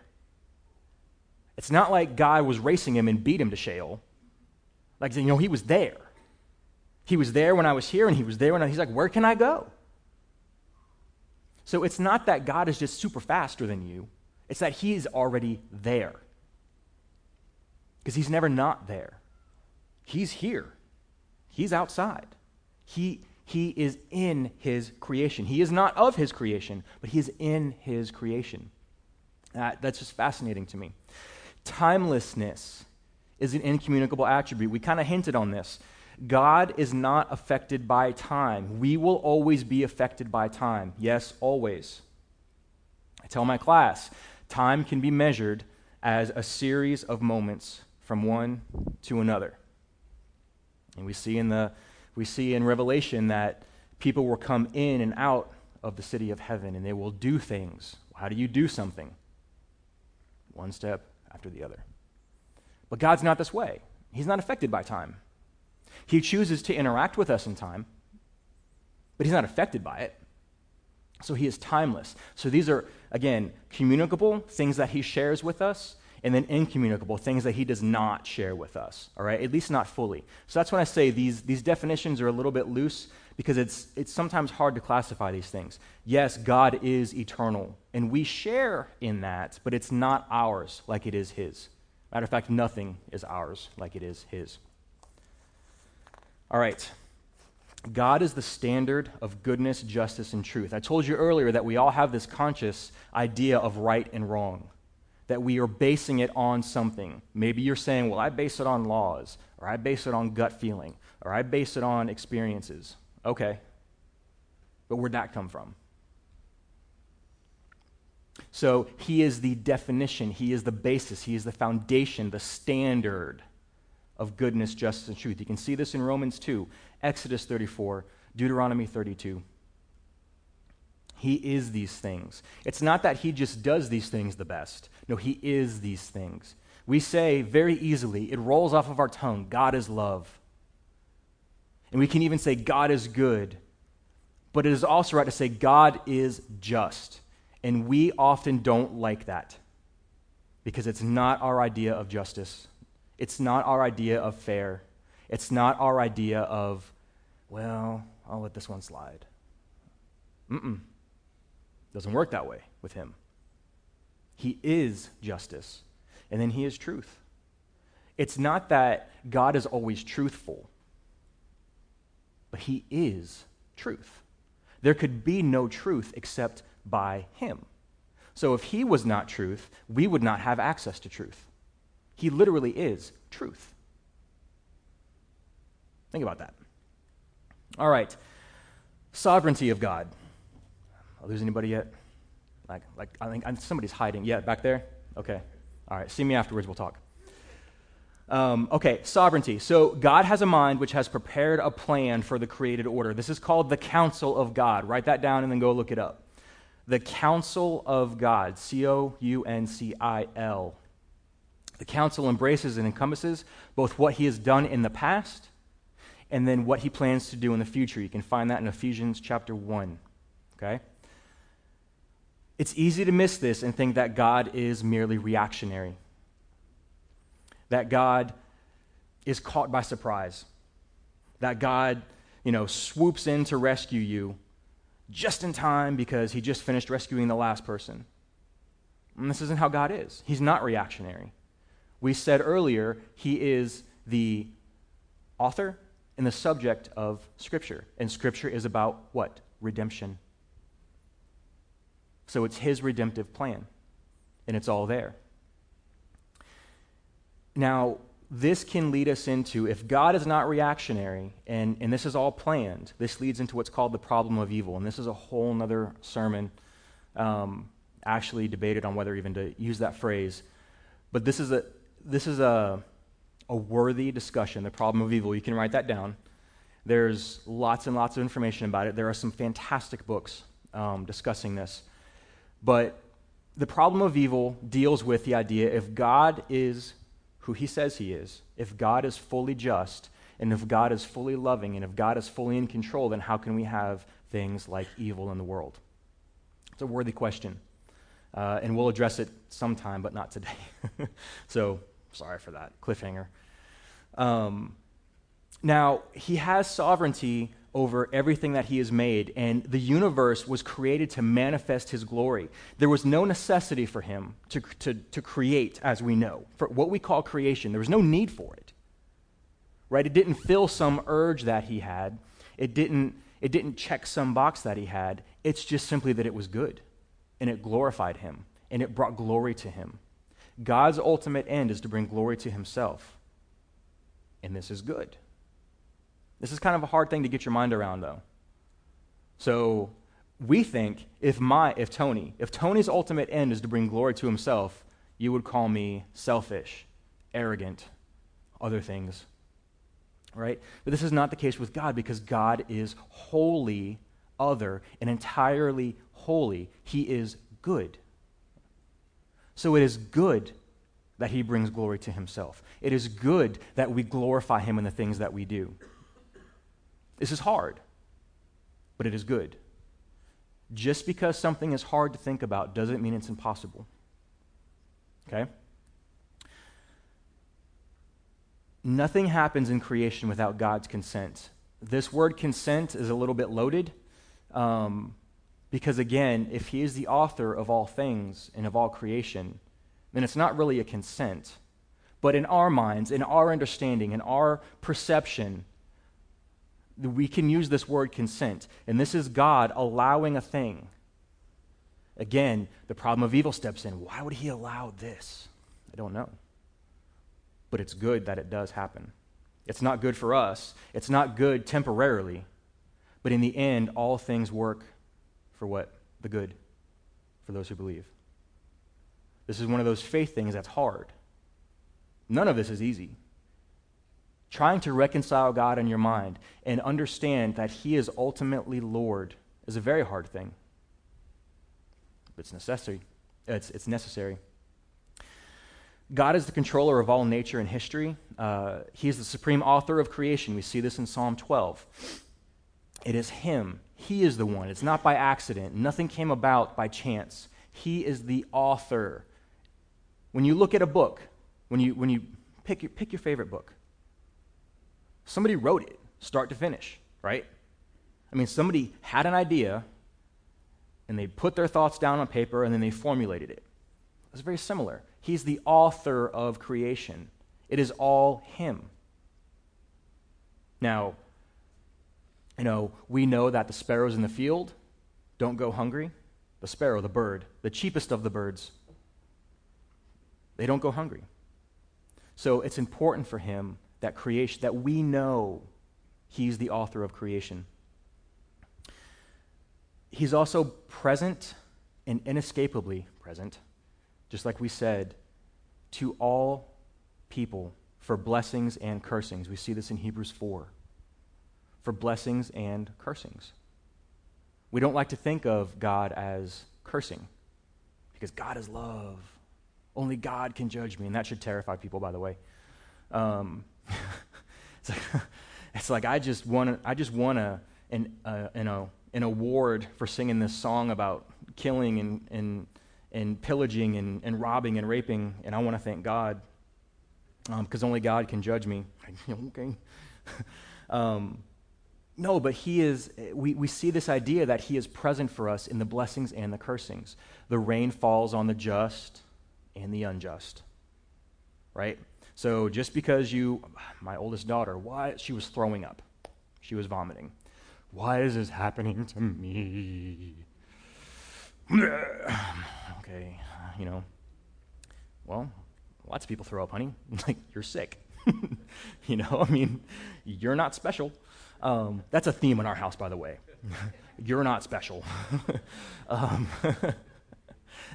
It's not like God was racing him and beat him to Sheol. Like, you know, he was there. He was there when I was here, and he was there when I, he's like, where can I go? So it's not that God is just super faster than you, it's that he is already there. Because he's never not there. He's here. He's outside. He, he is in his creation. He is not of his creation, but he is in his creation. That, that's just fascinating to me. Timelessness is an incommunicable attribute. We kind of hinted on this. God is not affected by time. We will always be affected by time. Yes, always. I tell my class time can be measured as a series of moments from one to another. And we see in the we see in Revelation that people will come in and out of the city of heaven and they will do things. How do you do something? One step after the other. But God's not this way. He's not affected by time. He chooses to interact with us in time, but he's not affected by it. So he is timeless. So these are, again, communicable things that he shares with us, and then incommunicable, things that he does not share with us, all right? At least not fully. So that's when I say these, these definitions are a little bit loose because it's, it's sometimes hard to classify these things. Yes, God is eternal, and we share in that, but it's not ours like it is his. Matter of fact, nothing is ours like it is his. All right. God is the standard of goodness, justice, and truth. I told you earlier that we all have this conscious idea of right and wrong that we are basing it on something. Maybe you're saying, well, I base it on laws, or I base it on gut feeling, or I base it on experiences. Okay. But where'd that come from? So he is the definition, he is the basis, he is the foundation, the standard of goodness, justice, and truth. You can see this in Romans 2, Exodus 34, Deuteronomy 32. He is these things. It's not that he just does these things the best. No, he is these things. We say very easily, it rolls off of our tongue, God is love. And we can even say, God is good. But it is also right to say, God is just. And we often don't like that because it's not our idea of justice. It's not our idea of fair. It's not our idea of, well, I'll let this one slide. Mm-mm. Doesn't work that way with him. He is justice, and then He is truth. It's not that God is always truthful, but He is truth. There could be no truth except by Him. So if He was not truth, we would not have access to truth. He literally is truth. Think about that. All right. Sovereignty of God. I'll lose anybody yet? Like, like I think somebody's hiding. Yeah, back there? Okay. All right. See me afterwards. We'll talk. Um, okay, sovereignty. So God has a mind which has prepared a plan for the created order. This is called the counsel of God. Write that down and then go look it up. The counsel of God, C O U N C I L. The counsel embraces and encompasses both what he has done in the past and then what he plans to do in the future. You can find that in Ephesians chapter 1. Okay? It's easy to miss this and think that God is merely reactionary that God is caught by surprise, that God, you know, swoops in to rescue you just in time because he just finished rescuing the last person. And this isn't how God is. He's not reactionary. We said earlier, he is the author and the subject of Scripture. And Scripture is about what? Redemption. So it's his redemptive plan, and it's all there. Now, this can lead us into if God is not reactionary, and, and this is all planned, this leads into what's called the problem of evil. And this is a whole other sermon, um, actually debated on whether even to use that phrase. But this is a, this is a, a worthy discussion, the problem of evil. You can write that down. There's lots and lots of information about it. There are some fantastic books um, discussing this. But the problem of evil deals with the idea if God is who he says he is, if God is fully just, and if God is fully loving, and if God is fully in control, then how can we have things like evil in the world? It's a worthy question. Uh, and we'll address it sometime, but not today. [laughs] so, sorry for that cliffhanger. Um, now, he has sovereignty over everything that he has made, and the universe was created to manifest his glory. There was no necessity for him to, to, to create, as we know. For what we call creation, there was no need for it. Right? It didn't fill some urge that he had, it didn't, it didn't check some box that he had. It's just simply that it was good, and it glorified him, and it brought glory to him. God's ultimate end is to bring glory to himself, and this is good. This is kind of a hard thing to get your mind around, though. So we think if my, if Tony, if Tony's ultimate end is to bring glory to himself, you would call me selfish, arrogant, other things. Right? But this is not the case with God because God is wholly other and entirely holy. He is good. So it is good that he brings glory to himself. It is good that we glorify him in the things that we do. This is hard, but it is good. Just because something is hard to think about doesn't mean it's impossible. Okay? Nothing happens in creation without God's consent. This word consent is a little bit loaded um, because, again, if He is the author of all things and of all creation, then it's not really a consent. But in our minds, in our understanding, in our perception, we can use this word consent. And this is God allowing a thing. Again, the problem of evil steps in. Why would he allow this? I don't know. But it's good that it does happen. It's not good for us, it's not good temporarily. But in the end, all things work for what? The good, for those who believe. This is one of those faith things that's hard. None of this is easy trying to reconcile God in your mind and understand that He is ultimately Lord is a very hard thing. But it's necessary. It's, it's necessary. God is the controller of all nature and history. Uh, he is the supreme author of creation. We see this in Psalm 12. It is Him. He is the one. It's not by accident. Nothing came about by chance. He is the author. When you look at a book, when you, when you pick, your, pick your favorite book, somebody wrote it, start to finish, right? I mean, somebody had an idea and they put their thoughts down on paper and then they formulated it. It's very similar. He's the author of creation, it is all Him. Now, you know, we know that the sparrows in the field don't go hungry. The sparrow, the bird, the cheapest of the birds, they don't go hungry. So it's important for him that creation, that we know He's the author of creation. He's also present and inescapably present, just like we said, to all people for blessings and cursings. We see this in Hebrews 4. For blessings and cursings. We don't like to think of God as cursing because God is love. Only God can judge me. And that should terrify people, by the way. Um, it's, like, [laughs] it's, like, I just want I just want a, an, uh, an, a, an award for singing this song about killing and, and, and pillaging and, and robbing and raping, and I want to thank God because um, only God can judge me. [laughs] okay. [laughs] um, no, but he is, we, we see this idea that he is present for us in the blessings and the cursings. The rain falls on the just and the unjust, right? So just because you, my oldest daughter, why, she was throwing up, she was vomiting. Why is this happening to me? [sighs] okay, you know, well, lots of people throw up, honey. [laughs] like, you're sick. [laughs] you know, I mean, you're not special. Um, that's a theme in our house, by the way. [laughs] you're not special. um,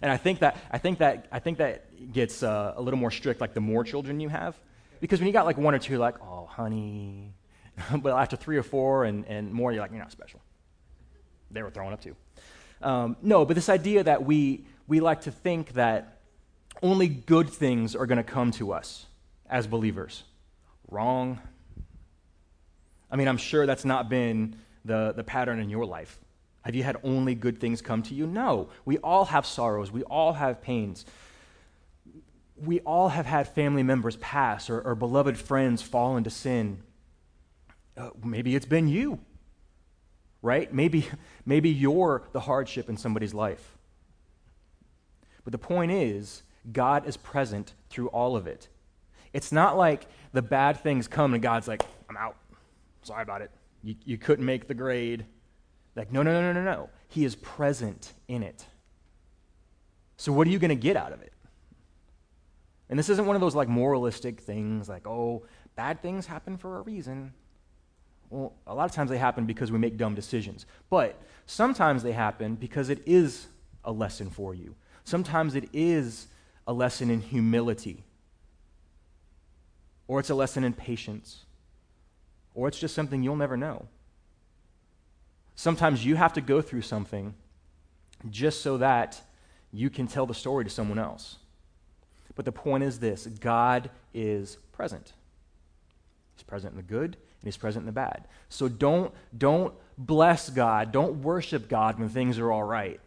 and I think that I think that I think that gets uh, a little more strict, like the more children you have, because when you got like one or two, like, oh, honey, [laughs] but after three or four and, and more, you're like, you're not special. They were throwing up too. Um, no, but this idea that we we like to think that only good things are going to come to us as believers. Wrong. I mean, I'm sure that's not been the, the pattern in your life. Have you had only good things come to you? No. We all have sorrows, we all have pains. We all have had family members pass or, or beloved friends fall into sin. Uh, maybe it's been you, right? Maybe, [laughs] maybe you're the hardship in somebody's life. But the point is, God is present through all of it. It's not like the bad things come and God's like, I'm out. Sorry about it. You, you couldn't make the grade. Like, no, no, no, no, no. He is present in it. So, what are you going to get out of it? And this isn't one of those like moralistic things like, oh, bad things happen for a reason. Well, a lot of times they happen because we make dumb decisions. But sometimes they happen because it is a lesson for you. Sometimes it is a lesson in humility, or it's a lesson in patience, or it's just something you'll never know. Sometimes you have to go through something just so that you can tell the story to someone else. But the point is this God is present. He's present in the good and he's present in the bad. So don't, don't bless God, don't worship God when things are all right,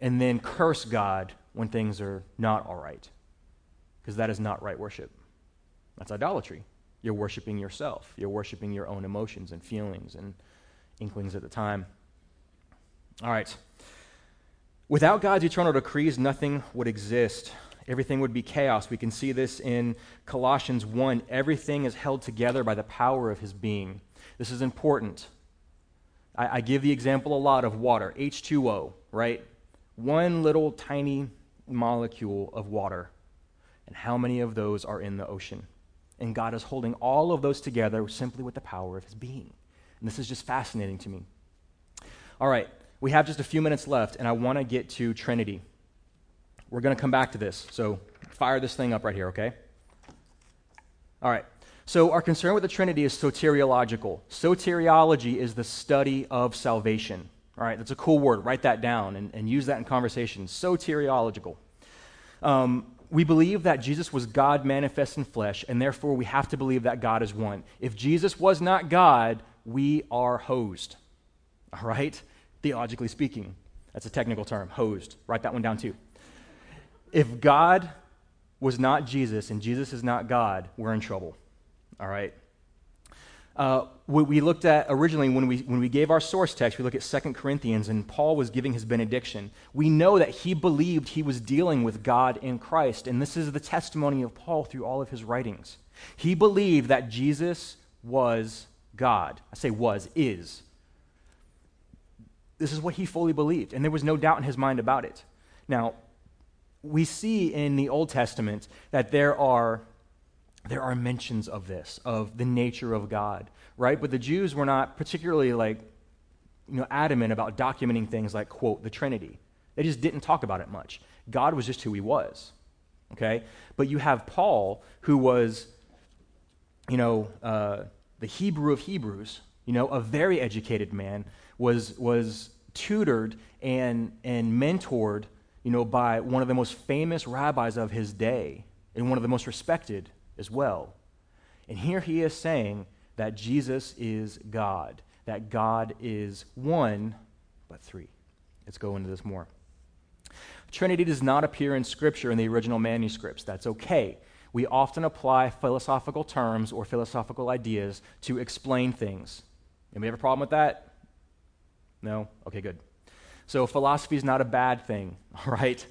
and then curse God when things are not all right. Because that is not right worship. That's idolatry. You're worshiping yourself, you're worshiping your own emotions and feelings and inklings at the time. All right. Without God's eternal decrees, nothing would exist. Everything would be chaos. We can see this in Colossians 1. Everything is held together by the power of his being. This is important. I, I give the example a lot of water, H2O, right? One little tiny molecule of water. And how many of those are in the ocean? And God is holding all of those together simply with the power of his being. And this is just fascinating to me. All right, we have just a few minutes left, and I want to get to Trinity. We're going to come back to this. So fire this thing up right here, okay? All right. So, our concern with the Trinity is soteriological. Soteriology is the study of salvation. All right, that's a cool word. Write that down and, and use that in conversation. Soteriological. Um, we believe that Jesus was God manifest in flesh, and therefore we have to believe that God is one. If Jesus was not God, we are hosed. All right? Theologically speaking. That's a technical term, hosed. Write that one down too. If God was not Jesus and Jesus is not God, we're in trouble. All right? Uh, we looked at originally when we, when we gave our source text, we looked at 2 Corinthians, and Paul was giving his benediction. We know that he believed he was dealing with God in Christ, and this is the testimony of Paul through all of his writings. He believed that Jesus was God. I say was, is. This is what he fully believed, and there was no doubt in his mind about it. Now, we see in the Old Testament that there are there are mentions of this, of the nature of God, right? But the Jews were not particularly like, you know, adamant about documenting things like, quote, the Trinity. They just didn't talk about it much. God was just who he was, okay? But you have Paul, who was you know, uh, the Hebrew of Hebrews, you know, a very educated man, was, was tutored and, and mentored, you know, by one of the most famous rabbis of his day and one of the most respected as well. And here he is saying that Jesus is God, that God is one, but three. Let's go into this more. Trinity does not appear in Scripture in the original manuscripts. That's okay. We often apply philosophical terms or philosophical ideas to explain things. Anybody have a problem with that? No? Okay, good. So philosophy is not a bad thing, [laughs] all right?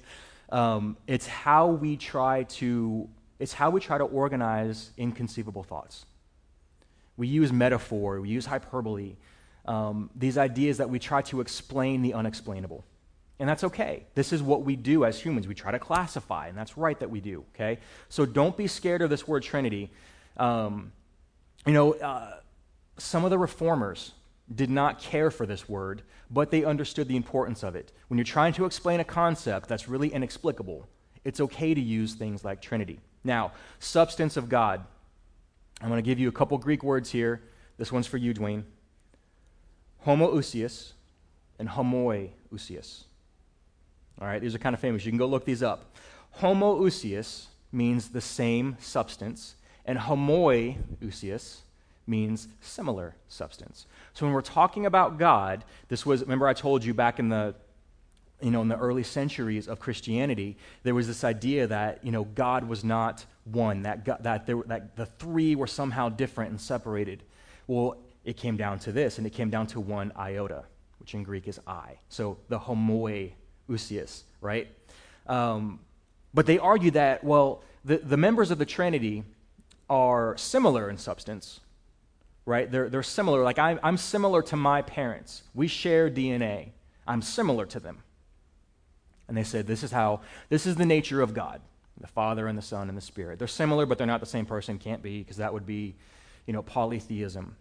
Um, it's how we try to it's how we try to organize inconceivable thoughts. We use metaphor, we use hyperbole, um, these ideas that we try to explain the unexplainable. And that's okay. This is what we do as humans. We try to classify, and that's right that we do, okay? So don't be scared of this word Trinity. Um, you know, uh, some of the reformers did not care for this word, but they understood the importance of it. When you're trying to explain a concept that's really inexplicable, it's okay to use things like Trinity. Now, substance of God. I'm going to give you a couple Greek words here. This one's for you, Dwayne. Homoousios and homoiousios. All right, these are kind of famous. You can go look these up. Homoousios means the same substance, and homoiousios means similar substance. So when we're talking about God, this was, remember I told you back in the you know, in the early centuries of Christianity, there was this idea that, you know, God was not one, that, God, that, there, that the three were somehow different and separated. Well, it came down to this, and it came down to one iota, which in Greek is I. So the homoiousios, right? Um, but they argue that, well, the, the members of the Trinity are similar in substance, right? They're, they're similar. Like, I'm, I'm similar to my parents. We share DNA. I'm similar to them. And they said, this is how, this is the nature of God the Father and the Son and the Spirit. They're similar, but they're not the same person. Can't be, because that would be, you know, polytheism.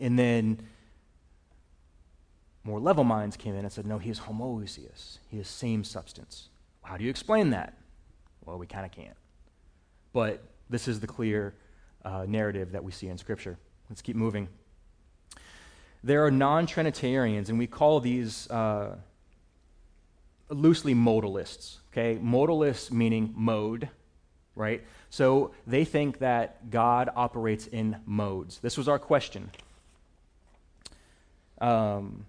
And then more level minds came in and said, no, he is homoousios. He is same substance. How do you explain that? Well, we kind of can't. But this is the clear uh, narrative that we see in Scripture. Let's keep moving. There are non Trinitarians, and we call these uh, loosely modalists. Okay, modalists meaning mode, right? So they think that God operates in modes. This was our question. Um,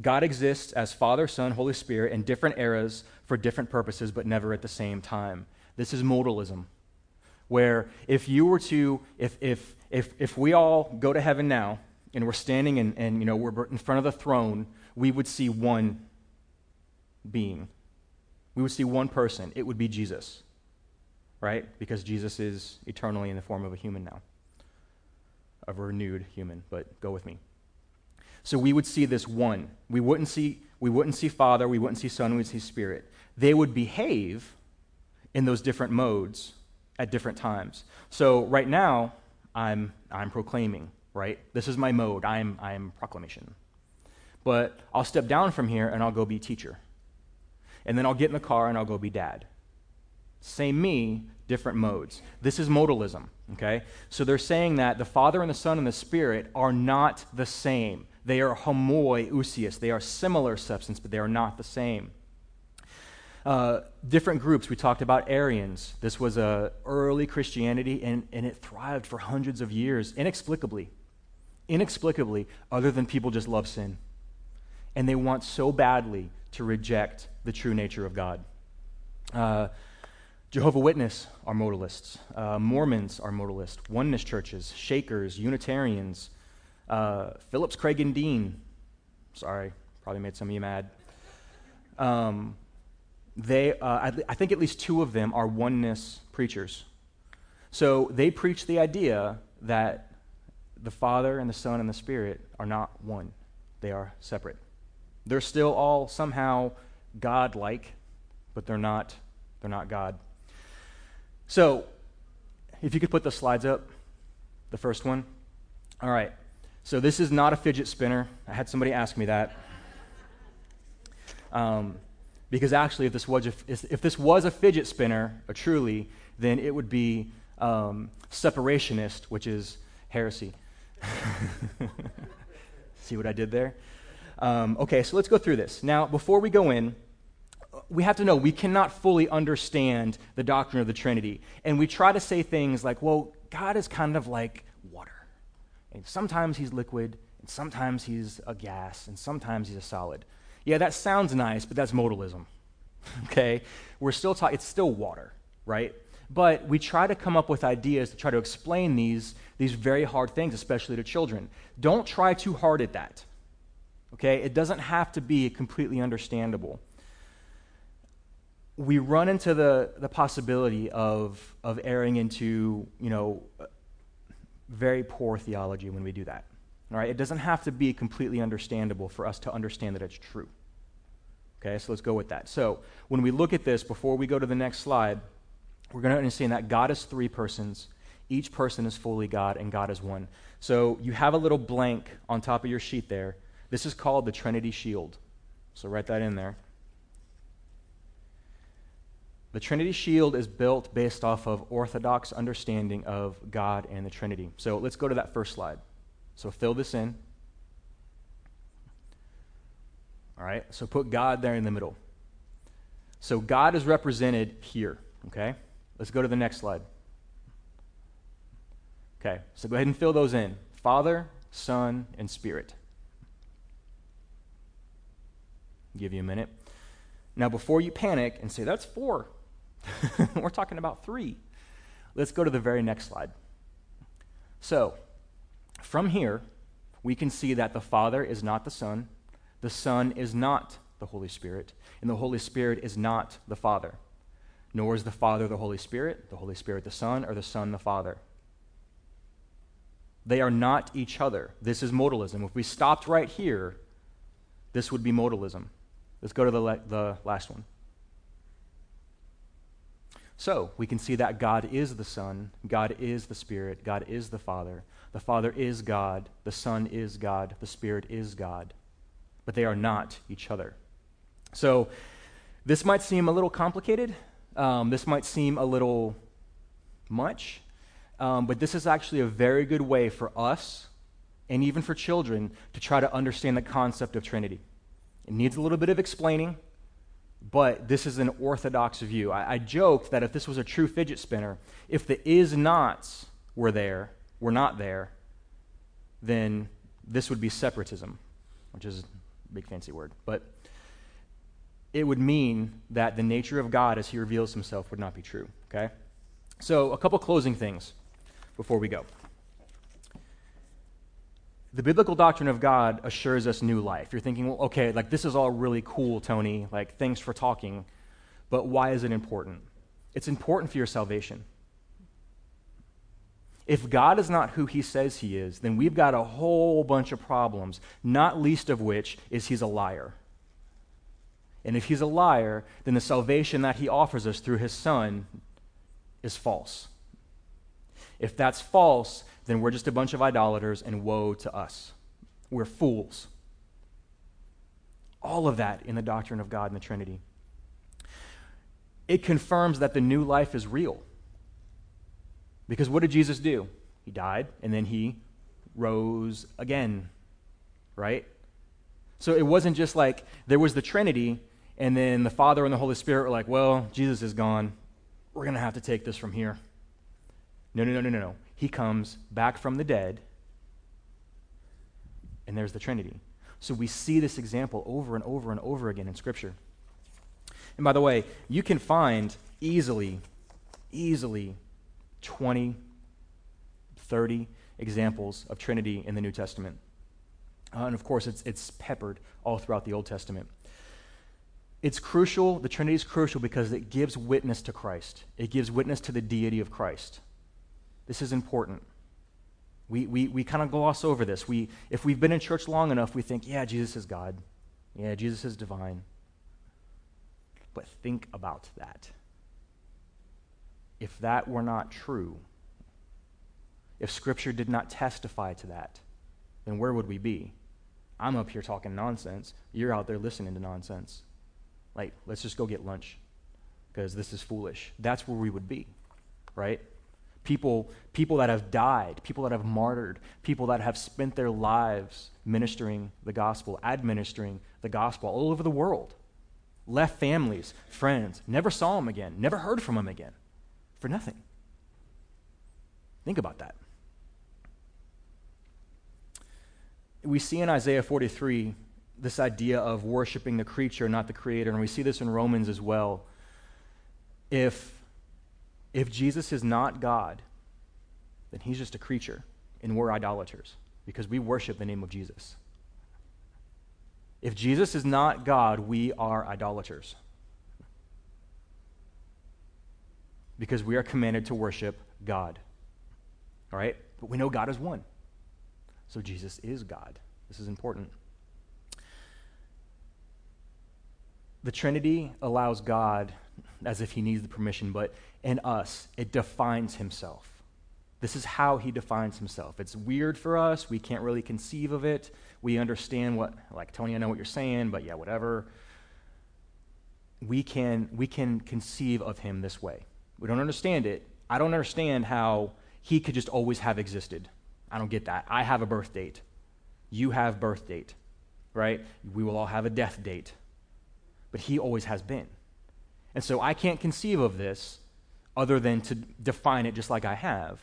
God exists as Father, Son, Holy Spirit in different eras for different purposes, but never at the same time. This is modalism, where if you were to, if, if, if, if we all go to heaven now and we're standing and, and you know, we're in front of the throne, we would see one being. We would see one person. It would be Jesus, right? Because Jesus is eternally in the form of a human now, a renewed human, but go with me. So we would see this one. We wouldn't see, we wouldn't see Father, we wouldn't see Son, we would see Spirit. They would behave in those different modes at different times. So right now, I'm, I'm proclaiming, right? This is my mode. I'm, I'm proclamation. But I'll step down from here and I'll go be teacher. And then I'll get in the car and I'll go be dad. Same me, different modes. This is modalism, okay? So they're saying that the Father and the Son and the Spirit are not the same. They are homoiousios. They are similar substance, but they are not the same. Uh, different groups. We talked about Arians. This was a early Christianity, and, and it thrived for hundreds of years inexplicably. Inexplicably, other than people just love sin. And they want so badly to reject the true nature of God. Uh, Jehovah Witness are modalists. Uh, Mormons are modalists. Oneness churches, Shakers, Unitarians, uh, Phillips, Craig, and Dean. Sorry, probably made some of you mad. Um, they, uh, I think at least two of them are oneness preachers. So they preach the idea that the Father and the Son and the Spirit are not one, they are separate. They're still all somehow God like, but they're not, they're not God. So, if you could put the slides up, the first one. All right. So, this is not a fidget spinner. I had somebody ask me that. Um, because actually, if this, was a, if this was a fidget spinner, a truly, then it would be um, separationist, which is heresy. [laughs] See what I did there? Um, okay, so let's go through this. Now, before we go in, we have to know we cannot fully understand the doctrine of the Trinity. And we try to say things like, well, God is kind of like. And sometimes he's liquid, and sometimes he's a gas, and sometimes he's a solid. Yeah, that sounds nice, but that's modalism. [laughs] okay? We're still talking, it's still water, right? But we try to come up with ideas to try to explain these, these very hard things, especially to children. Don't try too hard at that. Okay? It doesn't have to be completely understandable. We run into the, the possibility of, of erring into, you know, very poor theology when we do that. All right? It doesn't have to be completely understandable for us to understand that it's true. Okay, so let's go with that. So when we look at this, before we go to the next slide, we're going to understand that God is three persons. Each person is fully God, and God is one. So you have a little blank on top of your sheet there. This is called the Trinity Shield. So write that in there. The Trinity Shield is built based off of orthodox understanding of God and the Trinity. So let's go to that first slide. So fill this in. All right? So put God there in the middle. So God is represented here, okay? Let's go to the next slide. Okay, so go ahead and fill those in Father, Son, and Spirit. Give you a minute. Now, before you panic and say, that's four, [laughs] we're talking about three. Let's go to the very next slide. So, from here, we can see that the Father is not the Son, the Son is not the Holy Spirit, and the Holy Spirit is not the Father. Nor is the Father the Holy Spirit, the Holy Spirit the Son, or the Son the Father. They are not each other. This is modalism. If we stopped right here, this would be modalism. Let's go to the, le- the last one. So, we can see that God is the Son, God is the Spirit, God is the Father. The Father is God, the Son is God, the Spirit is God but they are not each other. So, this might seem a little complicated. Um, this might seem a little much. Um, but this is actually a very good way for us and even for children to try to understand the concept of Trinity. It needs a little bit of explaining, but this is an orthodox view. I, I joked that if this was a true fidget spinner, if the is nots were there, were not there, then this would be separatism, which is a big fancy word, but it would mean that the nature of God as he reveals himself would not be true, okay? So, a couple closing things before we go. The biblical doctrine of God assures us new life. You're thinking, well, okay, like this is all really cool, Tony. Like, thanks for talking. But why is it important? It's important for your salvation. If God is not who he says he is, then we've got a whole bunch of problems, not least of which is he's a liar. And if he's a liar, then the salvation that he offers us through his son is false. If that's false, then we're just a bunch of idolaters and woe to us. We're fools. All of that in the doctrine of God and the Trinity. It confirms that the new life is real. Because what did Jesus do? He died and then he rose again, right? So it wasn't just like there was the Trinity and then the Father and the Holy Spirit were like, well, Jesus is gone. We're going to have to take this from here. No, no, no, no, no, no. He comes back from the dead, and there's the Trinity. So we see this example over and over and over again in Scripture. And by the way, you can find easily, easily 20, 30 examples of Trinity in the New Testament. Uh, and of course, it's, it's peppered all throughout the Old Testament. It's crucial, the Trinity is crucial because it gives witness to Christ, it gives witness to the deity of Christ. This is important. We, we, we kind of gloss over this. We, if we've been in church long enough, we think, yeah, Jesus is God. Yeah, Jesus is divine. But think about that if that were not true, if Scripture did not testify to that, then where would we be? I'm up here talking nonsense. You're out there listening to nonsense. Like, let's just go get lunch because this is foolish. That's where we would be, right? People, people that have died, people that have martyred, people that have spent their lives ministering the gospel, administering the gospel all over the world. Left families, friends, never saw them again, never heard from them again for nothing. Think about that. We see in Isaiah 43 this idea of worshiping the creature, not the creator, and we see this in Romans as well. If, if Jesus is not God, then he's just a creature, and we're idolaters because we worship the name of Jesus. If Jesus is not God, we are idolaters. Because we are commanded to worship God. All right? But we know God is one. So Jesus is God. This is important. The Trinity allows God as if he needs the permission, but in us, it defines himself. This is how he defines himself. It's weird for us. We can't really conceive of it. We understand what, like, Tony, I know what you're saying, but yeah, whatever. We can, we can conceive of him this way. We don't understand it. I don't understand how he could just always have existed. I don't get that. I have a birth date. You have birth date, right? We will all have a death date. But he always has been. And so I can't conceive of this other than to define it just like I have,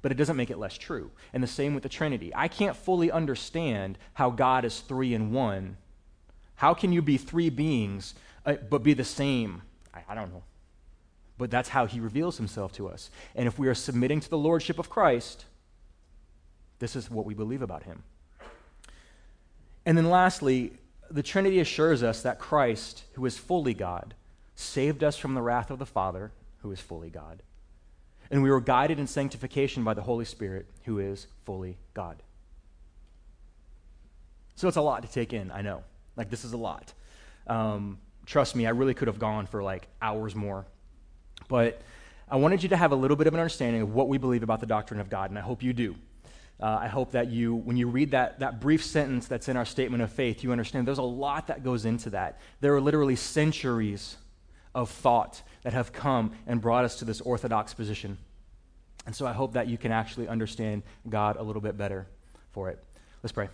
but it doesn't make it less true. And the same with the Trinity. I can't fully understand how God is three in one. How can you be three beings uh, but be the same? I, I don't know. But that's how he reveals himself to us. And if we are submitting to the lordship of Christ, this is what we believe about him. And then lastly, the Trinity assures us that Christ, who is fully God, saved us from the wrath of the Father, who is fully God. And we were guided in sanctification by the Holy Spirit, who is fully God. So it's a lot to take in, I know. Like, this is a lot. Um, trust me, I really could have gone for like hours more. But I wanted you to have a little bit of an understanding of what we believe about the doctrine of God, and I hope you do. Uh, I hope that you, when you read that, that brief sentence that's in our statement of faith, you understand there's a lot that goes into that. There are literally centuries of thought that have come and brought us to this orthodox position. And so I hope that you can actually understand God a little bit better for it. Let's pray.